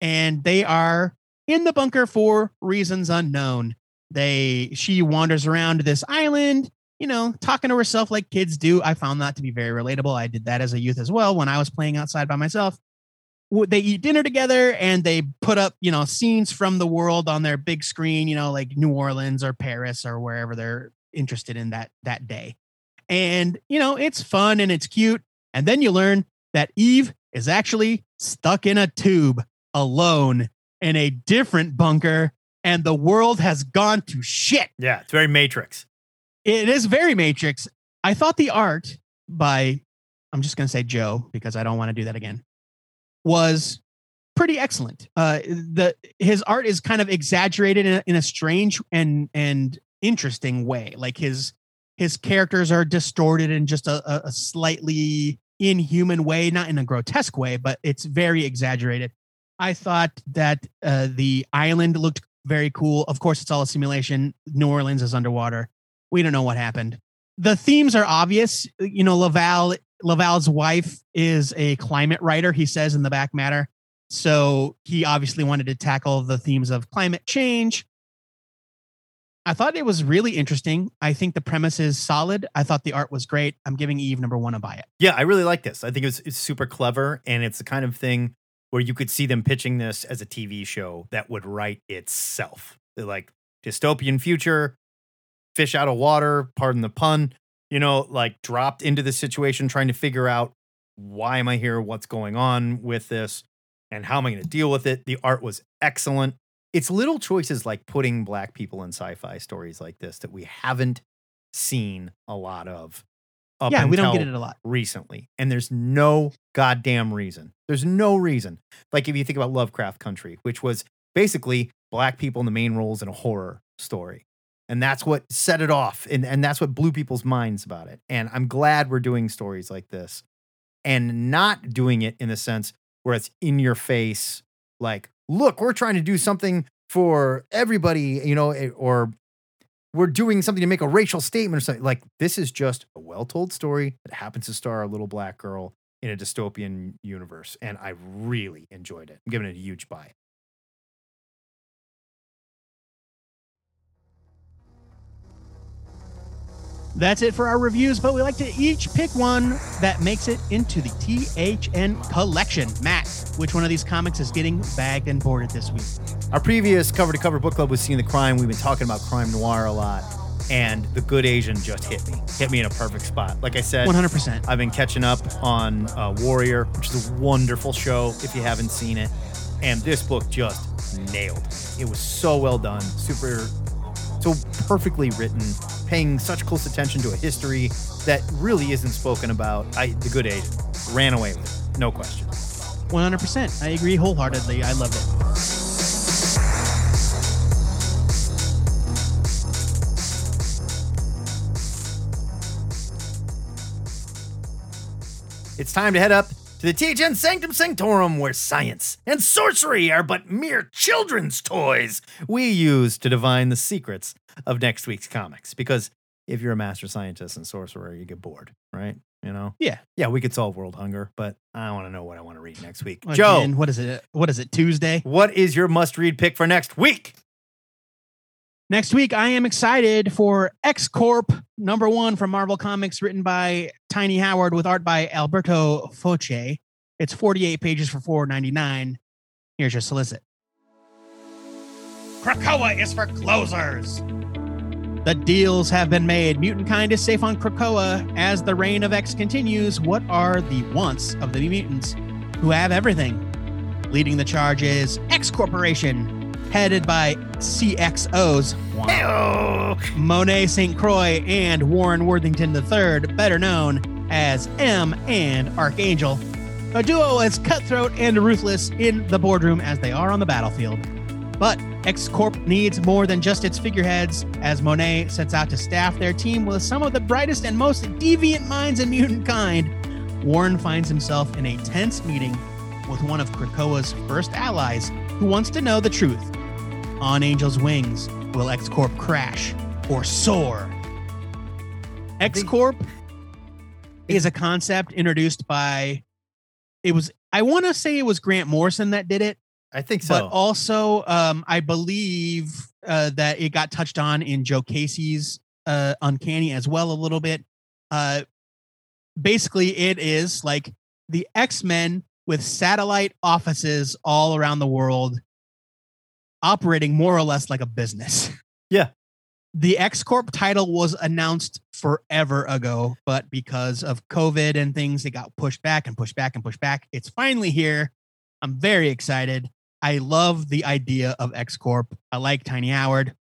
and they are in the bunker for reasons unknown they she wanders around this island you know, talking to herself like kids do. I found that to be very relatable. I did that as a youth as well when I was playing outside by myself. They eat dinner together and they put up, you know, scenes from the world on their big screen, you know, like New Orleans or Paris or wherever they're interested in that that day. And, you know, it's fun and it's cute. And then you learn that Eve is actually stuck in a tube alone in a different bunker and the world has gone to shit. yeah, it's very Matrix. It is very Matrix. I thought the art by, I'm just going to say Joe because I don't want to do that again, was pretty excellent. Uh, the his art is kind of exaggerated in a, in a strange and and interesting way. Like his his characters are distorted in just a, a, a slightly inhuman way, not in a grotesque way, but it's very exaggerated. I thought that uh, the island looked very cool. Of course, it's all a simulation. New Orleans is underwater. We don't know what happened. The themes are obvious. You know, Laval Laval's wife is a climate writer. He says in the back matter. So he obviously wanted to tackle the themes of climate change I thought it was really interesting. I think the premise is solid. I thought the art was great. I'm giving Eve number one a buy it. Yeah, I really like this. I think it's, it's super clever, and it's the kind of thing where you could see them pitching this as a TV show that would write itself. They're like dystopian future, fish out of water, pardon the pun, you know, like dropped into the situation, trying to figure out why am I here? What's going on with this? And how am I going to deal with it? The art was excellent. It's little choices like putting black people in sci fi stories like this that we haven't seen a lot of. Up yeah, we don't get it a lot. recently, and there's no goddamn reason. There's no reason. Like if you think about Lovecraft Country, which was basically black people in the main roles in a horror story. And that's what set it off. And, and that's what blew people's minds about it. And I'm glad we're doing stories like this and not doing it in the sense where it's in your face, like, look, we're trying to do something for everybody, you know, eh, or we're doing something to make a racial statement or something. Like, this is just a well told story that happens to star a little black girl in a dystopian universe. And I really enjoyed it. I'm giving it a huge buy. That's it for our reviews, but we like to each pick one that makes it into the THN collection. Matt, which one of these comics is getting bagged and boarded this week? Our previous cover to cover book club was Seeing the Crime. We've been talking about crime noir a lot. And The Good Asian just hit me. Hit me in a perfect spot. Like I said, 100%. I've been catching up on uh, Warrior, which is a wonderful show if you haven't seen it. And this book just nailed. it. It was so well done, super, so perfectly written, paying such close attention to a history that really isn't spoken about. I, The Good Asian ran away with it, no question. 100%. I agree wholeheartedly. I loved it. It's time to head up to the THN Sanctum Sanctorum, where science and sorcery are but mere children's toys we use to divine the secrets of next week's comics. Because if you're a master scientist and sorcerer, you get bored, right? You know? Yeah. Yeah, we could solve world hunger, but I want to know what I want to read next week. Joe, what is it? What is it? Tuesday? what is your must read pick for next week? Next week, I am excited for X Corp number one from Marvel Comics, written by Tini Howard with art by Alberto Foche. It's 48 pages for $4.99. Here's your solicit. Krakoa is for closers. The deals have been made. Mutant kind is safe on Krakoa. As the reign of X continues, what are the wants of the mutants who have everything? Leading the charge is X Corporation, headed by CXOs Monet St. Croix and Warren Worthington III, better known as M and Archangel. A duo as cutthroat and ruthless in the boardroom as they are on the battlefield. But X Corp needs more than just its figureheads, as Monet sets out to staff their team with some of the brightest and most deviant minds in mutant kind. Warren finds himself in a tense meeting with one of Krakoa's first allies who wants to know the truth. On Angel's wings, will X Corp crash or soar? X Corp is a concept introduced by it was I want to say it was Grant Morrison that did it, I think so. but also um, I believe uh, that it got touched on in Joe Casey's uh, Uncanny as well a little bit. Uh, basically, it is like the X Men with satellite offices all around the world, operating more or less like a business. Yeah. The X Corp title was announced forever ago, but because of COVID and things, it got pushed back and pushed back and pushed back. It's finally here. I'm very excited. I love the idea of X Corp. I like Tini Howard.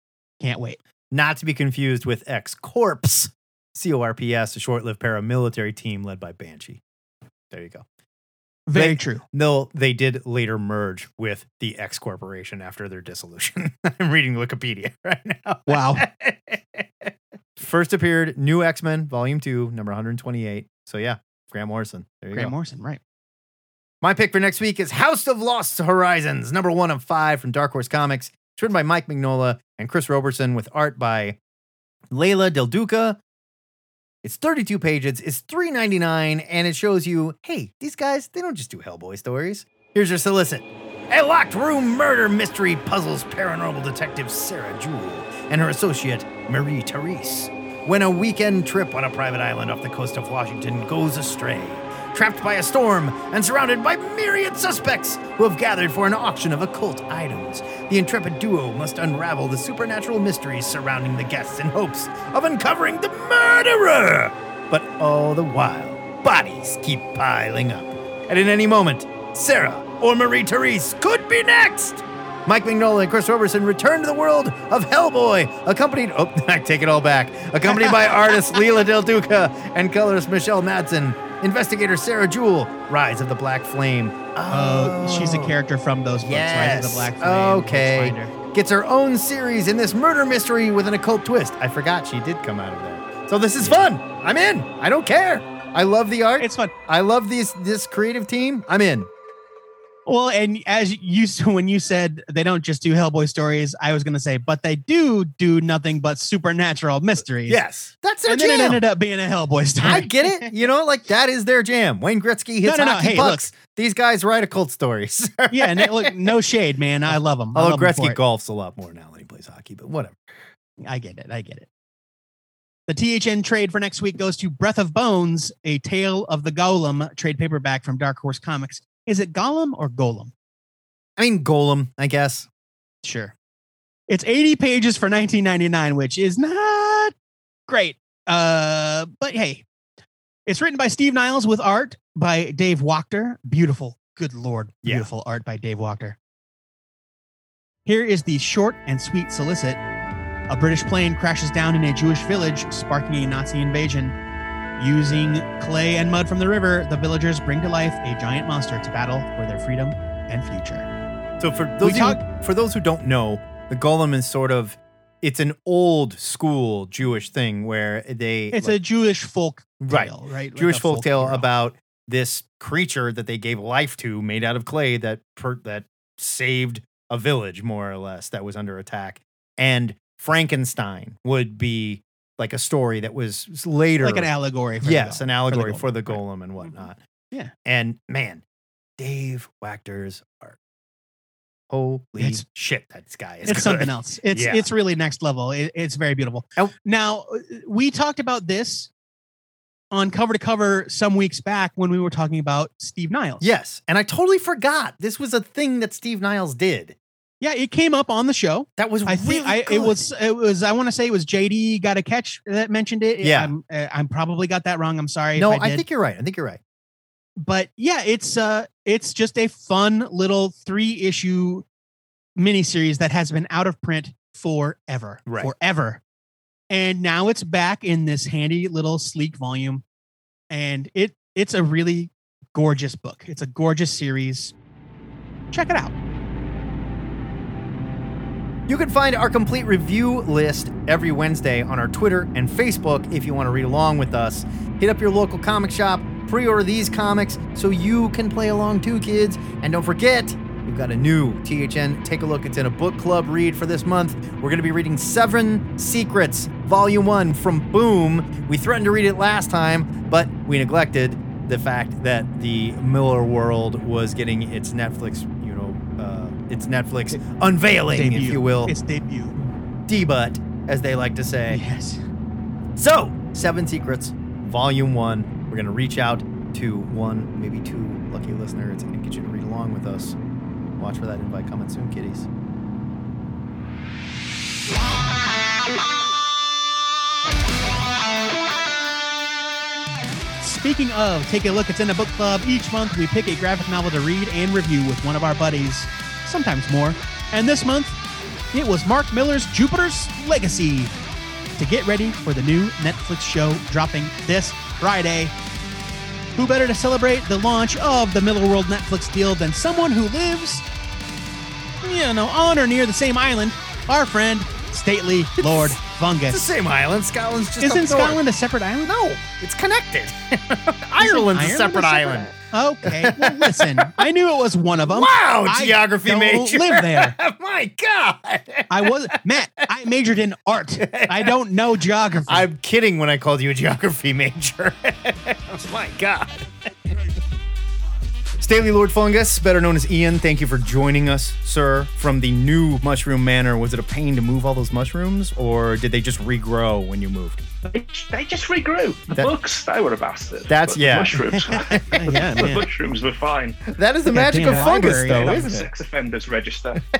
Can't wait. Not to be confused with X Corps, C O R P S, a short lived paramilitary team led by Banshee. There you go. Very They- true. No, they did later merge with the X Corporation after their dissolution. (laughs) I'm reading Wikipedia (laughs) right now. Wow. (laughs) First appeared New X Men, Volume 2, number 128. So, yeah, Grant Morrison. There you Grant go. Morrison, right. My pick for next week is House of Lost Horizons, number one of five from Dark Horse Comics. It's written by Mike Mignola and Chris Roberson with art by Leila Del Duca. It's 32 pages, it's $3.99, and it shows you hey, these guys, they don't just do Hellboy stories. Here's your solicit. A locked room murder mystery puzzles paranormal detective Sarah Jewell and her associate, Marie Therese, when a weekend trip on a private island off the coast of Washington goes astray. Trapped by a storm and surrounded by myriad suspects who have gathered for an auction of occult items, the intrepid duo must unravel the supernatural mysteries surrounding the guests in hopes of uncovering the murderer. But all the while, bodies keep piling up. And in any moment, Sarah or Marie Therese could be next. Mike Mignola and Chris Roberson return to the world of Hellboy, accompanied, oh, (laughs) I take it all back, accompanied by (laughs) artist Leila Del Duca and colorist Michelle Madsen, investigator Sarah Jewell, Rise of the Black Flame. Oh, she's a oh. character from those books, rise of The Black Flame. Okay. Gets her own series in this murder mystery with an occult twist. I forgot she did come out of there. So this is fun. I'm in. I don't care. I love the art. It's fun. I love this this creative team. I'm in. Well, and as you (laughs) when you said they don't just do Hellboy stories, I was going to say, but they do do nothing but supernatural mysteries. Yes, that's their and then it jam. ended up being a Hellboy story. I get it. You know, like that is their jam. Wayne Gretzky hits No, no, no. Hey, look. pucks. These guys write occult stories. (laughs) yeah, and they, look, no shade, man. I love them. I Although love Gretzky it. golfs a lot more now than he plays hockey, but whatever. I get it. I get it. The THN trade for next week goes to Breath of Bones, a Tale of the Golem trade paperback from Dark Horse Comics. Is it Golem or Golem? I mean, Golem, I guess. Sure. It's 80 pages for 19.99, which is not great. Uh, but hey, it's written by Steve Niles with art by Dave Wachter. Beautiful, good lord, Yeah. beautiful art by Dave Wachter. Here is the short and sweet solicit. A British plane crashes down in a Jewish village, sparking a Nazi invasion. Using clay and mud from the river, the villagers bring to life a giant monster to battle for their freedom and future. So for those We who, for those who don't know, the Golem is sort of it's an old school Jewish thing where they It's like, a Jewish folk Right. tale, right? Like Jewish a folk tale hero. about this creature that they gave life to, made out of clay that per, that saved a village more or less that was under attack. And Frankenstein would be like a story that was later like an allegory. For yes, an allegory golem, for the right. golem and whatnot. Yeah. And man, Dave Wachter's art. Holy It's- shit, that guy is It's good. something else. (laughs) It's Yeah. it's really next level. It, it's very beautiful. Oh. Now uh, we talked about this on cover to cover some weeks back when we were talking about Steve Niles. Yes, and I totally forgot this was a thing that Steve Niles did. Yeah, it came up on the show. That was I think really I, it was it was I want to say it was JD got a catch that mentioned it. Yeah. I'm uh, I'm probably got that wrong. I'm sorry. No, if I, I think you're right. I think you're right. but yeah, it's uh it's just a fun little three issue miniseries that has been out of print forever. Right. Forever. And now it's back in this handy little sleek volume. And it it's a really gorgeous book. It's a gorgeous series. Check it out. You can find our complete review list every Wednesday on our Twitter and Facebook if you want to read along with us. Hit up your local comic shop, pre order these comics so you can play along too, kids. And don't forget, we've got a new THN Take a Look. It's in a book club read for this month. We're going to be reading Seven Secrets, Volume 1 from Boom. We threatened to read it last time, but we neglected the fact that the Millarworld was getting its Netflix, its Netflix unveiling, if you will It's debut. debut, as they like to say. Yes. So, Seven Secrets, Volume One. We're gonna reach out to one, maybe two lucky listeners and get you to read along with us. Watch for that invite coming soon, kiddies. Speaking of, take a look. It's in a book club. Each month, we pick a graphic novel to read and review with one of our buddies, sometimes more. And this month, it was Mark Millar's Jupiter's Legacy. To get ready for the new Netflix show dropping this Friday. Who better to celebrate the launch of the Millarworld Netflix deal than someone who lives, you know, on or near the same island? Our friend, stately Lord It's the same island. Scotland's just Isn't. Scotland a separate island? No, it's connected. (laughs) Ireland's a Ireland separate a island. Okay. Well, listen, I knew it was one of them. Wow, I geography don't major. live there. (laughs) My God. I was Matt. I majored in art. I don't know geography. I'm kidding when I called you a geography major. (laughs) My God. Stately Lord Fungus, better known as Ian, thank you for joining us, sir, from the new Mushroom Manor. Was it a pain to move all those mushrooms, or did they just regrow when you moved? They, they just regrew. The That- books, they were a bastard. That's- but (laughs) (laughs) yeah. The mushrooms, yeah, the man. mushrooms were fine. That is the Like magic of fungus, library, though, you know? That's the isn't it? sex offenders register. (laughs)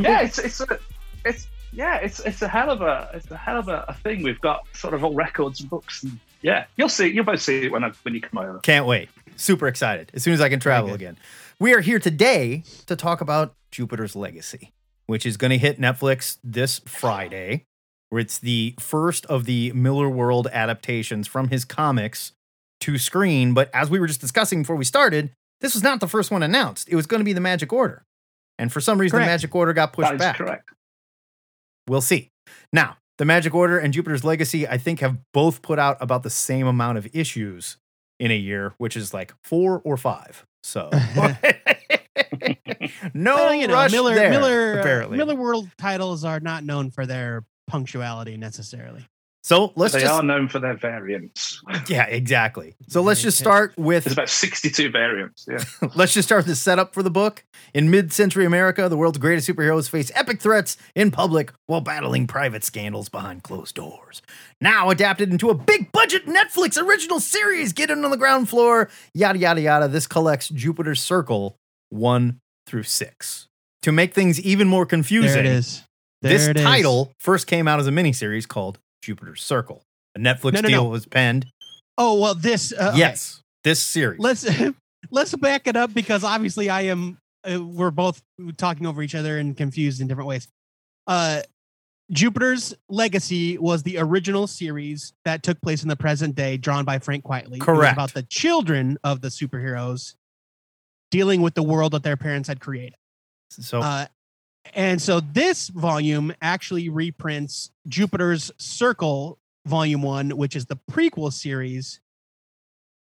Yeah, yeah it's it's a, it's yeah, it's it's a hell of a it's a hell of a, a thing. We've got sort of all records and books and yeah, you'll see you'll both see it when I, when you come over. Can't wait. Super excited. As soon as I can travel again. We are here today to talk about Jupiter's Legacy, which is going to hit Netflix this Friday, where it's the first of the Millarworld adaptations from his comics to screen. But as we were just discussing before we started, this was not the first one announced. It was going to be the Magic Order. And for some reason, Correct. the Magic Order got pushed back. correct. We'll see. Now, the Magic Order and Jupiter's Legacy, I think, have both put out about the same amount of issues in a year, which is like four or five. So, (laughs) (laughs) no Well, you know, rush Millar there, Millar uh. Miller World titles are not known for their punctuality necessarily. So let's they just, are known for their variants. (laughs) yeah, exactly. So let's just Okay. start There's with about 62 variants. Yeah. (laughs) Let's just start the setup for the book. In mid century America, the world's greatest superheroes face epic threats in public while battling private scandals behind closed doors. Now adapted into a big budget Netflix original series, get in on the ground floor, yada, yada, yada. This collects Jupiter's Circle 1 through 6. To make things even more confusing, There it is. There this it is. title first came out as a miniseries called Jupiter's Circle. A Netflix No, no, deal no. was penned. Oh well, this. Uh, okay. yes, this series. Let's (laughs) let's back it up because obviously I am. Uh, we're both talking over each other and confused in different ways. Uh, Jupiter's Legacy was the original series that took place in the present day, drawn by Frank Quitely. Correct. about the children of the superheroes dealing with the world that their parents had created. so Uh, and so this volume actually reprints Jupiter's Circle Volume 1, which is the prequel series.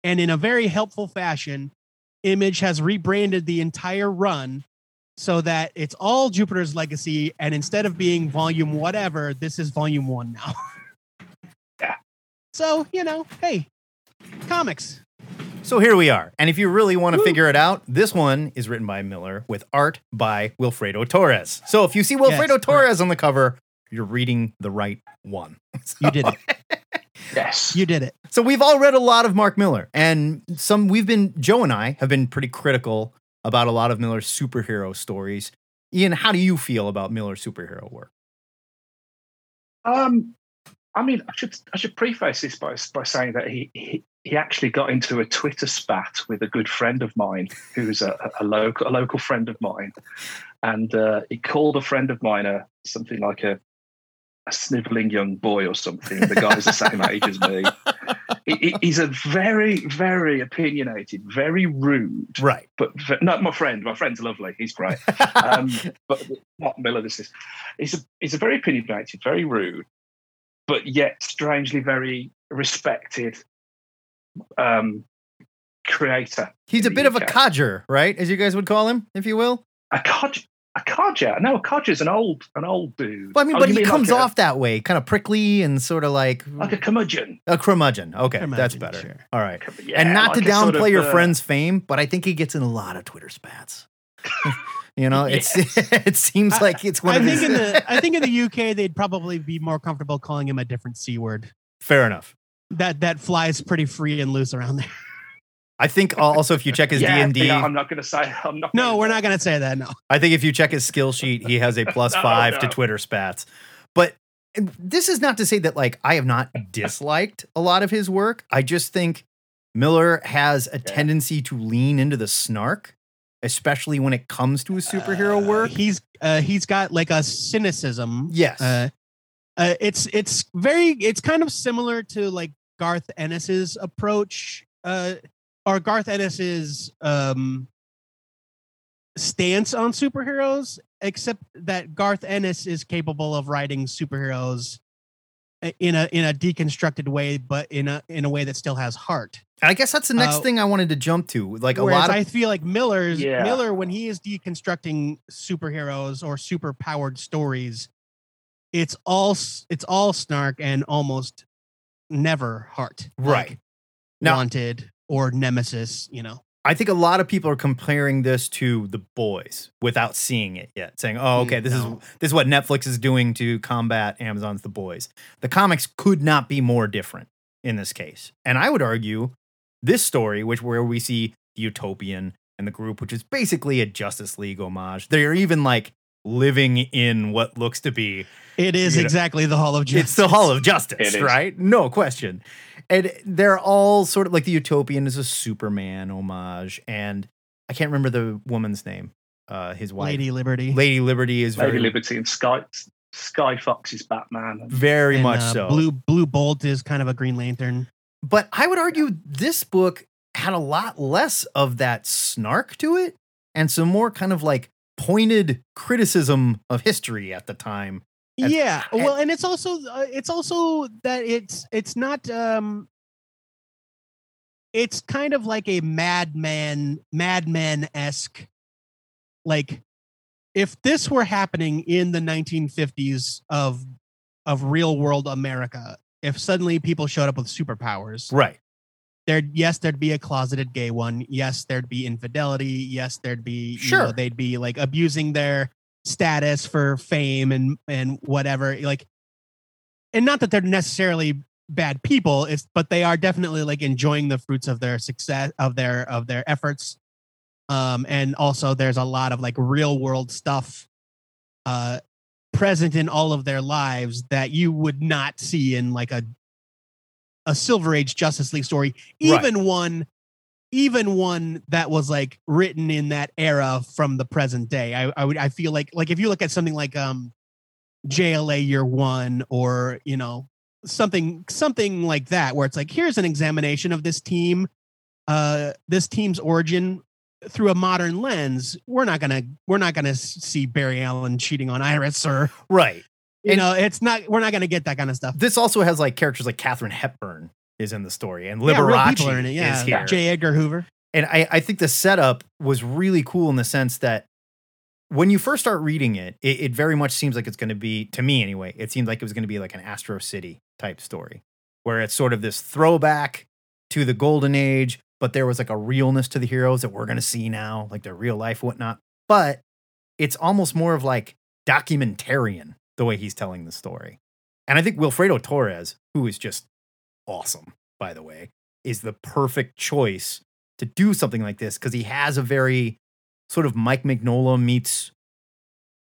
And in a very helpful fashion, Image has rebranded the entire run so that it's all Jupiter's Legacy. And instead of being Volume whatever, this is Volume 1 now. (laughs) Yeah. So, you know, hey, comics. So here we are. And if you really want to figure it out, this one is written by Millar with art by Wilfredo Torres. So if you see Wilfredo correct. Torres on the cover, you're reading the right one. (laughs) You did it. (laughs) Yes. You did it. So we've all read a lot of Mark Millar, and some we've been Joe and I have been pretty critical about a lot of Millar's superhero stories. Ian, how do you feel about Millar's superhero work? Um, I mean, I should I should preface this by by saying that he he, he actually got into a Twitter spat with a good friend of mine, who's a, a local a local friend of mine, and uh, he called a friend of mine a something like a a sniveling young boy or something. The guy's the same age as me. He, he- he's a very very opinionated, very rude, Right. but not my friend. My friend's lovely. He's great um, (laughs) but not Millar. This is he's a he's a very opinionated, very rude, but yet strangely very respected um, creator. He's a bit the of a codger, right? As you guys would call him, if you will. A codger. A codger. No, a codger's an old an old dude. Well, I mean, Oh, but he mean comes like a- off that way, kind of prickly and sort of like like a curmudgeon. a curmudgeon. Okay, that's better. sure. All right. Yeah, and not to like a sort downplay of, your uh, friend's fame, but I think he gets in a lot of Twitter spats. (laughs) you know, (laughs) it's (laughs) it seems I- like it's one I of think his. in the I think in the UK they'd probably be more comfortable calling him a different C word. Fair enough. That that flies pretty free and loose around there. I think also if you check his D&D (laughs) yeah, I'm not going to say. I'm not. No, gonna- we're not gonna say that. No. I think if you check his skill sheet, he has a (laughs) plus No, five to. Twitter spats. But this is not to say that like I have not (laughs) disliked a lot of his work. I just think Millar has a tendency to lean into the snark, especially when it comes to his superhero Uh, work. He's uh, he's got like a cynicism. Yes. Uh, uh, it's it's very it's kind of similar to like Garth Ennis's approach, uh, or Garth Ennis's um, stance on superheroes, except that Garth Ennis is capable of writing superheroes uh, in a in a deconstructed way, but in a in a way that still has heart. I guess that's the next Uh, thing I wanted to jump to. Like a lot of I feel like Millar's Yeah. Millar when he is deconstructing superheroes or super powered stories, it's all it's all snark and almost never heart. Right. Like Now- wanted or nemesis, you know. I think a lot of people are comparing this to The Boys without seeing it yet, saying, "Oh, okay, this No. is this is what Netflix is doing to combat Amazon's The Boys." The comics could not be more different in this case, and I would argue this story, which where we see the Utopian and the group, which is basically a Justice League homage. They're even like living in what looks to be It is You know, exactly the Hall of Justice. it's the Hall of Justice, It is. right? No question. And they're all sort of like the Utopian is a Superman homage, and I can't remember the woman's name. Uh, his wife, Lady Liberty. Lady Liberty, is Lady very, Liberty and Sky Sky Fox's Batman. And very and, much uh, so. Blue Blue Bolt is kind of a Green Lantern. But I would argue this book had a lot less of that snark to it, and some more kind of like pointed criticism of history at the time. And- yeah, well, and it's also uh, it's also that it's it's not um it's kind of like a madman madman esque like if this were happening in the 1950s of of real world America, if suddenly people showed up with superpowers, Right. There'd yes there'd be a closeted gay one. Yes there'd be infidelity. Yes there'd be you Sure. know, they'd be like abusing their status for fame and and whatever like and not that they're necessarily bad people it's but they are definitely like enjoying the fruits of their success of their of their efforts. Um and also there's a lot of like real world stuff uh present in all of their lives that you would not see in like a a silver age justice league story Right. even one even one that was like written in that era from the present day i i would i feel like like if you look at something like um jla year one or you know something something like that where it's like here's an examination of this team uh this team's origin through a modern lens we're not gonna we're not gonna see barry allen cheating on iris or Right. You And- know it's not we're not gonna get that kind of stuff This also has like characters like Katharine Hepburn is in the story, and Liberace in it yeah is here. j edgar hoover and I, I think the setup was really cool in the sense that when you first start reading it, it, it very much seems like it's going to be, to me anyway, it seemed like it was going to be like an Astro City type story, where it's sort of this throwback to the golden age, but there was like a realness to the heroes that we're going to see now, like their real life, whatnot. But it's almost more of like documentarian the way he's telling the story. And I think Wilfredo Torres, who is just awesome, by the way, is the perfect choice to do something like this because he has a very sort of Mike Mignola meets,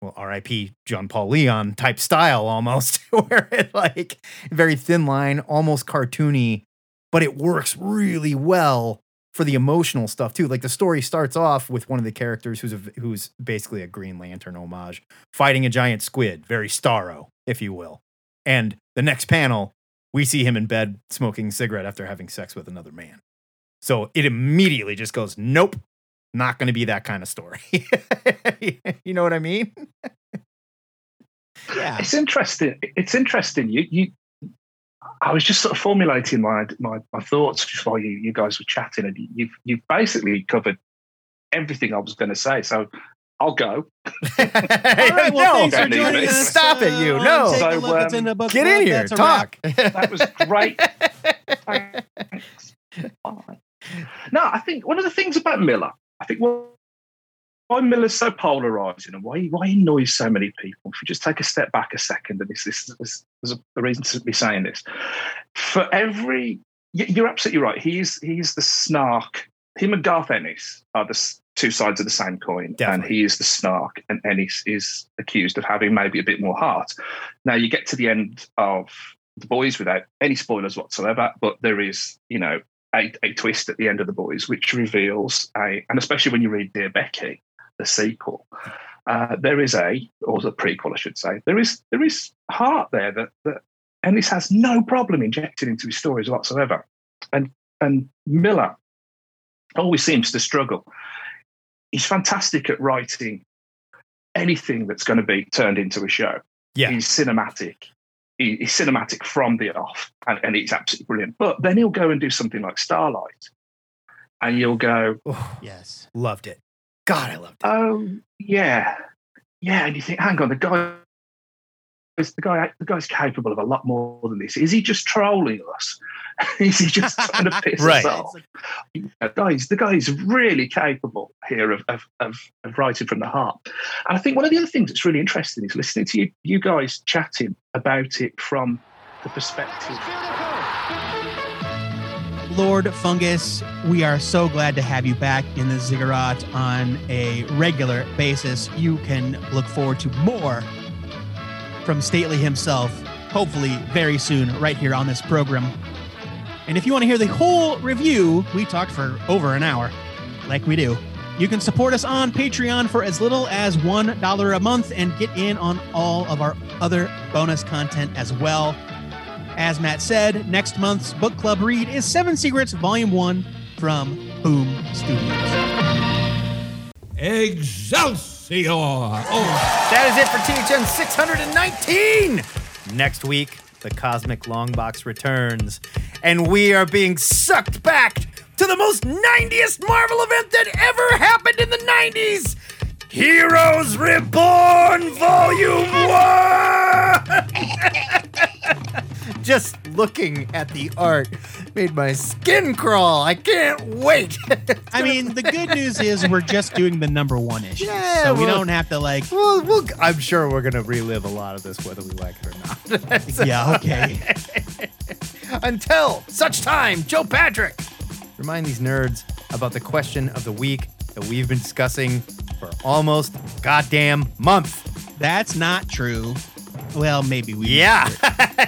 well, R.I.P. John Paul Leon type style almost, (laughs) where it like very thin line, almost cartoony, but it works really well for the emotional stuff too. Like the story starts off with one of the characters who's a, who's basically a Green Lantern homage, fighting a giant squid, very Starro, if you will. And the next panel, we see him in bed smoking a cigarette after having sex with another man. So it immediately just goes, nope, not going to be that kind of story. (laughs) you know what I mean? (laughs) yeah It's interesting. It's interesting. You, you. I was just sort of formulating my my, my thoughts just while you, you guys were chatting, and you've you've basically covered everything I was going to say. So I'll go. (laughs) All right, well, no, thanks for joining us. Stop it, you. on No. Take a So, in um, the book Get in here, That's a talk. That was great. (laughs) Thanks. No, I think one of the things about Millar, I think why, why Millar's so polarizing and why, why he annoys so many people. If we just take a step back a second, and this, this, this there's a reason to be saying this. For every, you're absolutely right. He's he's the snark. Him and Garth Ennis are the two sides of the same coin, and he is the snark, and Ennis is accused of having maybe a bit more heart. Now you get to the end of the boys without any spoilers whatsoever, but there is, you know, a, a twist at the end of the boys, which reveals a, and especially when you read Dear Becky, the sequel, uh, there is a, or the prequel, I should say, there is there is heart there that that Ennis has no problem injecting into his stories whatsoever, and and Millar always seems to struggle. He's fantastic at writing anything that's going to be turned into a show Yeah. he's cinematic. He, he's cinematic from the off, and, and it's absolutely brilliant. But then he'll go and do something like Starlight, and you'll go, Oh, Yes. loved it. God, I loved it. "Oh yeah, yeah," and you think, "Hang on, the guy the guy, the guy's capable of a lot more than this. Is he just trolling us? (laughs) is he just trying to (laughs) piss Right. us off? You know, guys, the guy is really capable here of, of, of, of writing from the heart. And I think one of the other things that's really interesting is listening to you, you guys chatting about it from the perspective. Lord Fungus, we are so glad to have you back in the ziggurat on a regular basis. You can look forward to more from Stately himself, hopefully very soon, right here on this program. And if you want to hear the whole review, we talked for over an hour, like we do. You can support us on Patreon for as little as $1 a month and get in on all of our other bonus content as well. As Matt said, next month's book club read is Seven Secrets Volume 1 from Boom Studios. Excelsior! Oh, That is it for THN 619. Next week, the Cosmic Longbox returns, and we are being sucked back to the most 90th Marvel event that ever happened in the 90s. Heroes Reborn Volume 1! (laughs) Just looking at the art made my skin crawl. I can't wait. (laughs) I mean, the good news is we're just doing the number one issue. Yeah, so we well- don't have to, like, Well, we'll, I'm sure we're going to relive a lot of this, whether we like it or not. (laughs) So, yeah, okay. Until such time, Joe Patrick, remind these nerds about the question of the week that we've been discussing for almost goddamn month. That's not true. Well, maybe we. Yeah,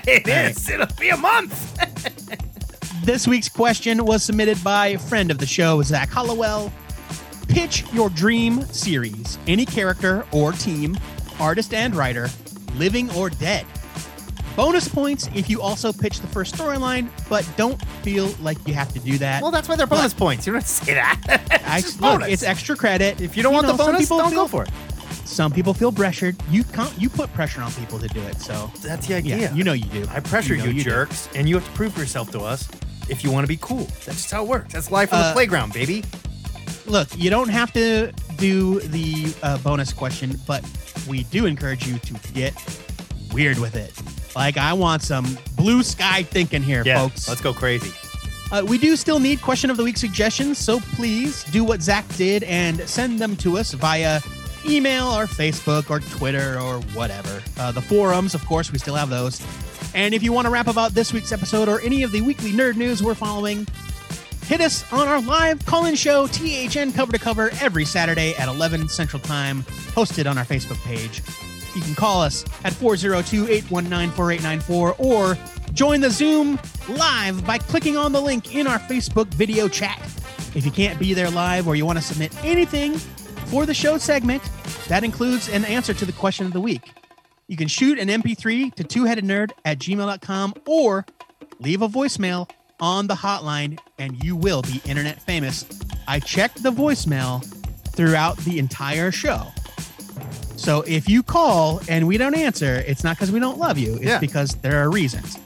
it (laughs) right. is. It'll be a month. This week's question was submitted by a friend of the show, Zach Hollowell. Pitch your dream series, any character or team, artist and writer, living or dead. Bonus points if you also pitch the first storyline, but don't feel like you have to do that. Well, that's why they're bonus points. You don't say that. (laughs) I, It's just look, bonus. it's extra credit. if you don't want know, the bonus, people don't feel- go for it. Some people feel pressured. You can't. You put pressure on people to do it. So That's the yeah, idea. you know you do. I pressure you, know you do. jerks, and you have to prove yourself to us if you want to be cool. That's just how it works. That's life on the Uh, playground, baby. look, you don't have to do the uh, bonus question, but we do encourage you to get weird with it. Like, I want some blue sky thinking here, Yeah, folks. let's go crazy. Uh, we do still need question of the week suggestions, so please do what Zach did and send them to us via email or Facebook or Twitter or whatever. Uh, the forums, of course, we still have those. And if you want to rap about this week's episode or any of the weekly nerd news we're following, hit us on our live call-in show, THN Cover to Cover, every Saturday at 11 Central Time, hosted on our Facebook page. You can call us at 402-819-4894 or join the Zoom live by clicking on the link in our Facebook video chat. If you can't be there live or you want to submit anything for the show segment, that includes an answer to the question of the week. You can shoot an MP3 to twoheadednerd at gmail.com or leave a voicemail on the hotline and you will be internet famous. I checked the voicemail throughout the entire show. So if you call and we don't answer, it's not because we don't love you, it's Yeah. because there are reasons.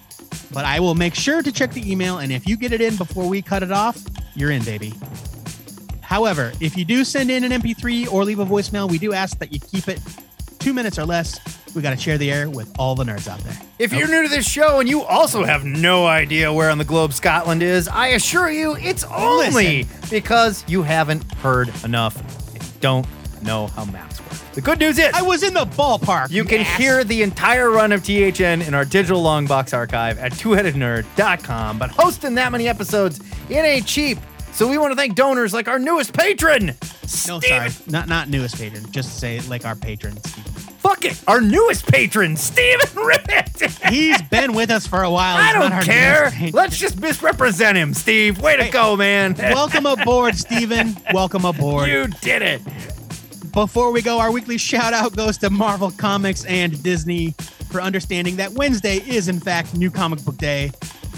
But I will make sure to check the email, and if you get it in before we cut it off, you're in, baby. However, if you do send in an MP3 or leave a voicemail, we do ask that you keep it two minutes or less. We got to share the air with all the nerds out there. If you're new to this show and you also have no idea where on the globe Scotland is, I assure you it's only because you haven't heard enough and don't know how maps work. The good news is I was in the ballpark. you can ass. hear the entire run of THN in our digital long box archive at twoheadednerd.com. But hosting that many episodes, it ain't cheap. So we want to thank donors like our newest patron, No, Steven sorry, not not newest patron. Just say like our patron. Steve. Fuck it, our newest patron, Steven (laughs) Ribbit. He's been with us for a while. I He's not don't care. newest patron. Let's just misrepresent him, Steve. Way to go, man. (laughs) Welcome aboard, Steven. Welcome aboard. You did it. Before we go, our weekly shout out goes to Marvel Comics and Disney for understanding that Wednesday is, in fact, New Comic Book Day,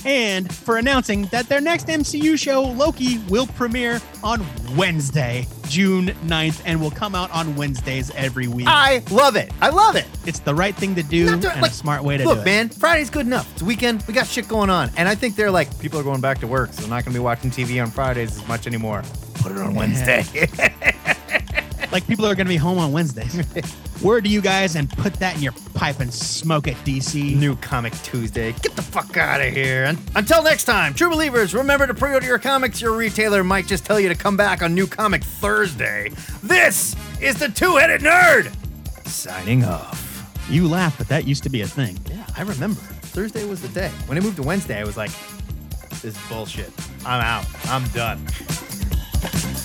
and for announcing that their next MCU show, Loki, will premiere on Wednesday, June 9th, and will come out on Wednesdays every week. I love it. I love it. it's the right thing to do doing- and like, a smart way to Look, do it. man, Friday's good enough. It's weekend. We got shit going on. And I think they're like, people are going back to work, so they're not going to be watching TV on Fridays as much anymore. Put it on Wednesday. (laughs) Like people are going to be home on Wednesdays. (laughs) Word to you guys and put that in your pipe and smoke it, DC. New Comic Tuesday. Get the fuck out of here. And until next time, true believers, remember to pre order your comics. Your retailer might just tell you to come back on New Comic Thursday. This is the Two Headed Nerd signing off. You laugh, but that used to be a thing. Yeah, I remember. Thursday was the day. When I moved to Wednesday, I was like, this is bullshit. I'm out. I'm done. (laughs)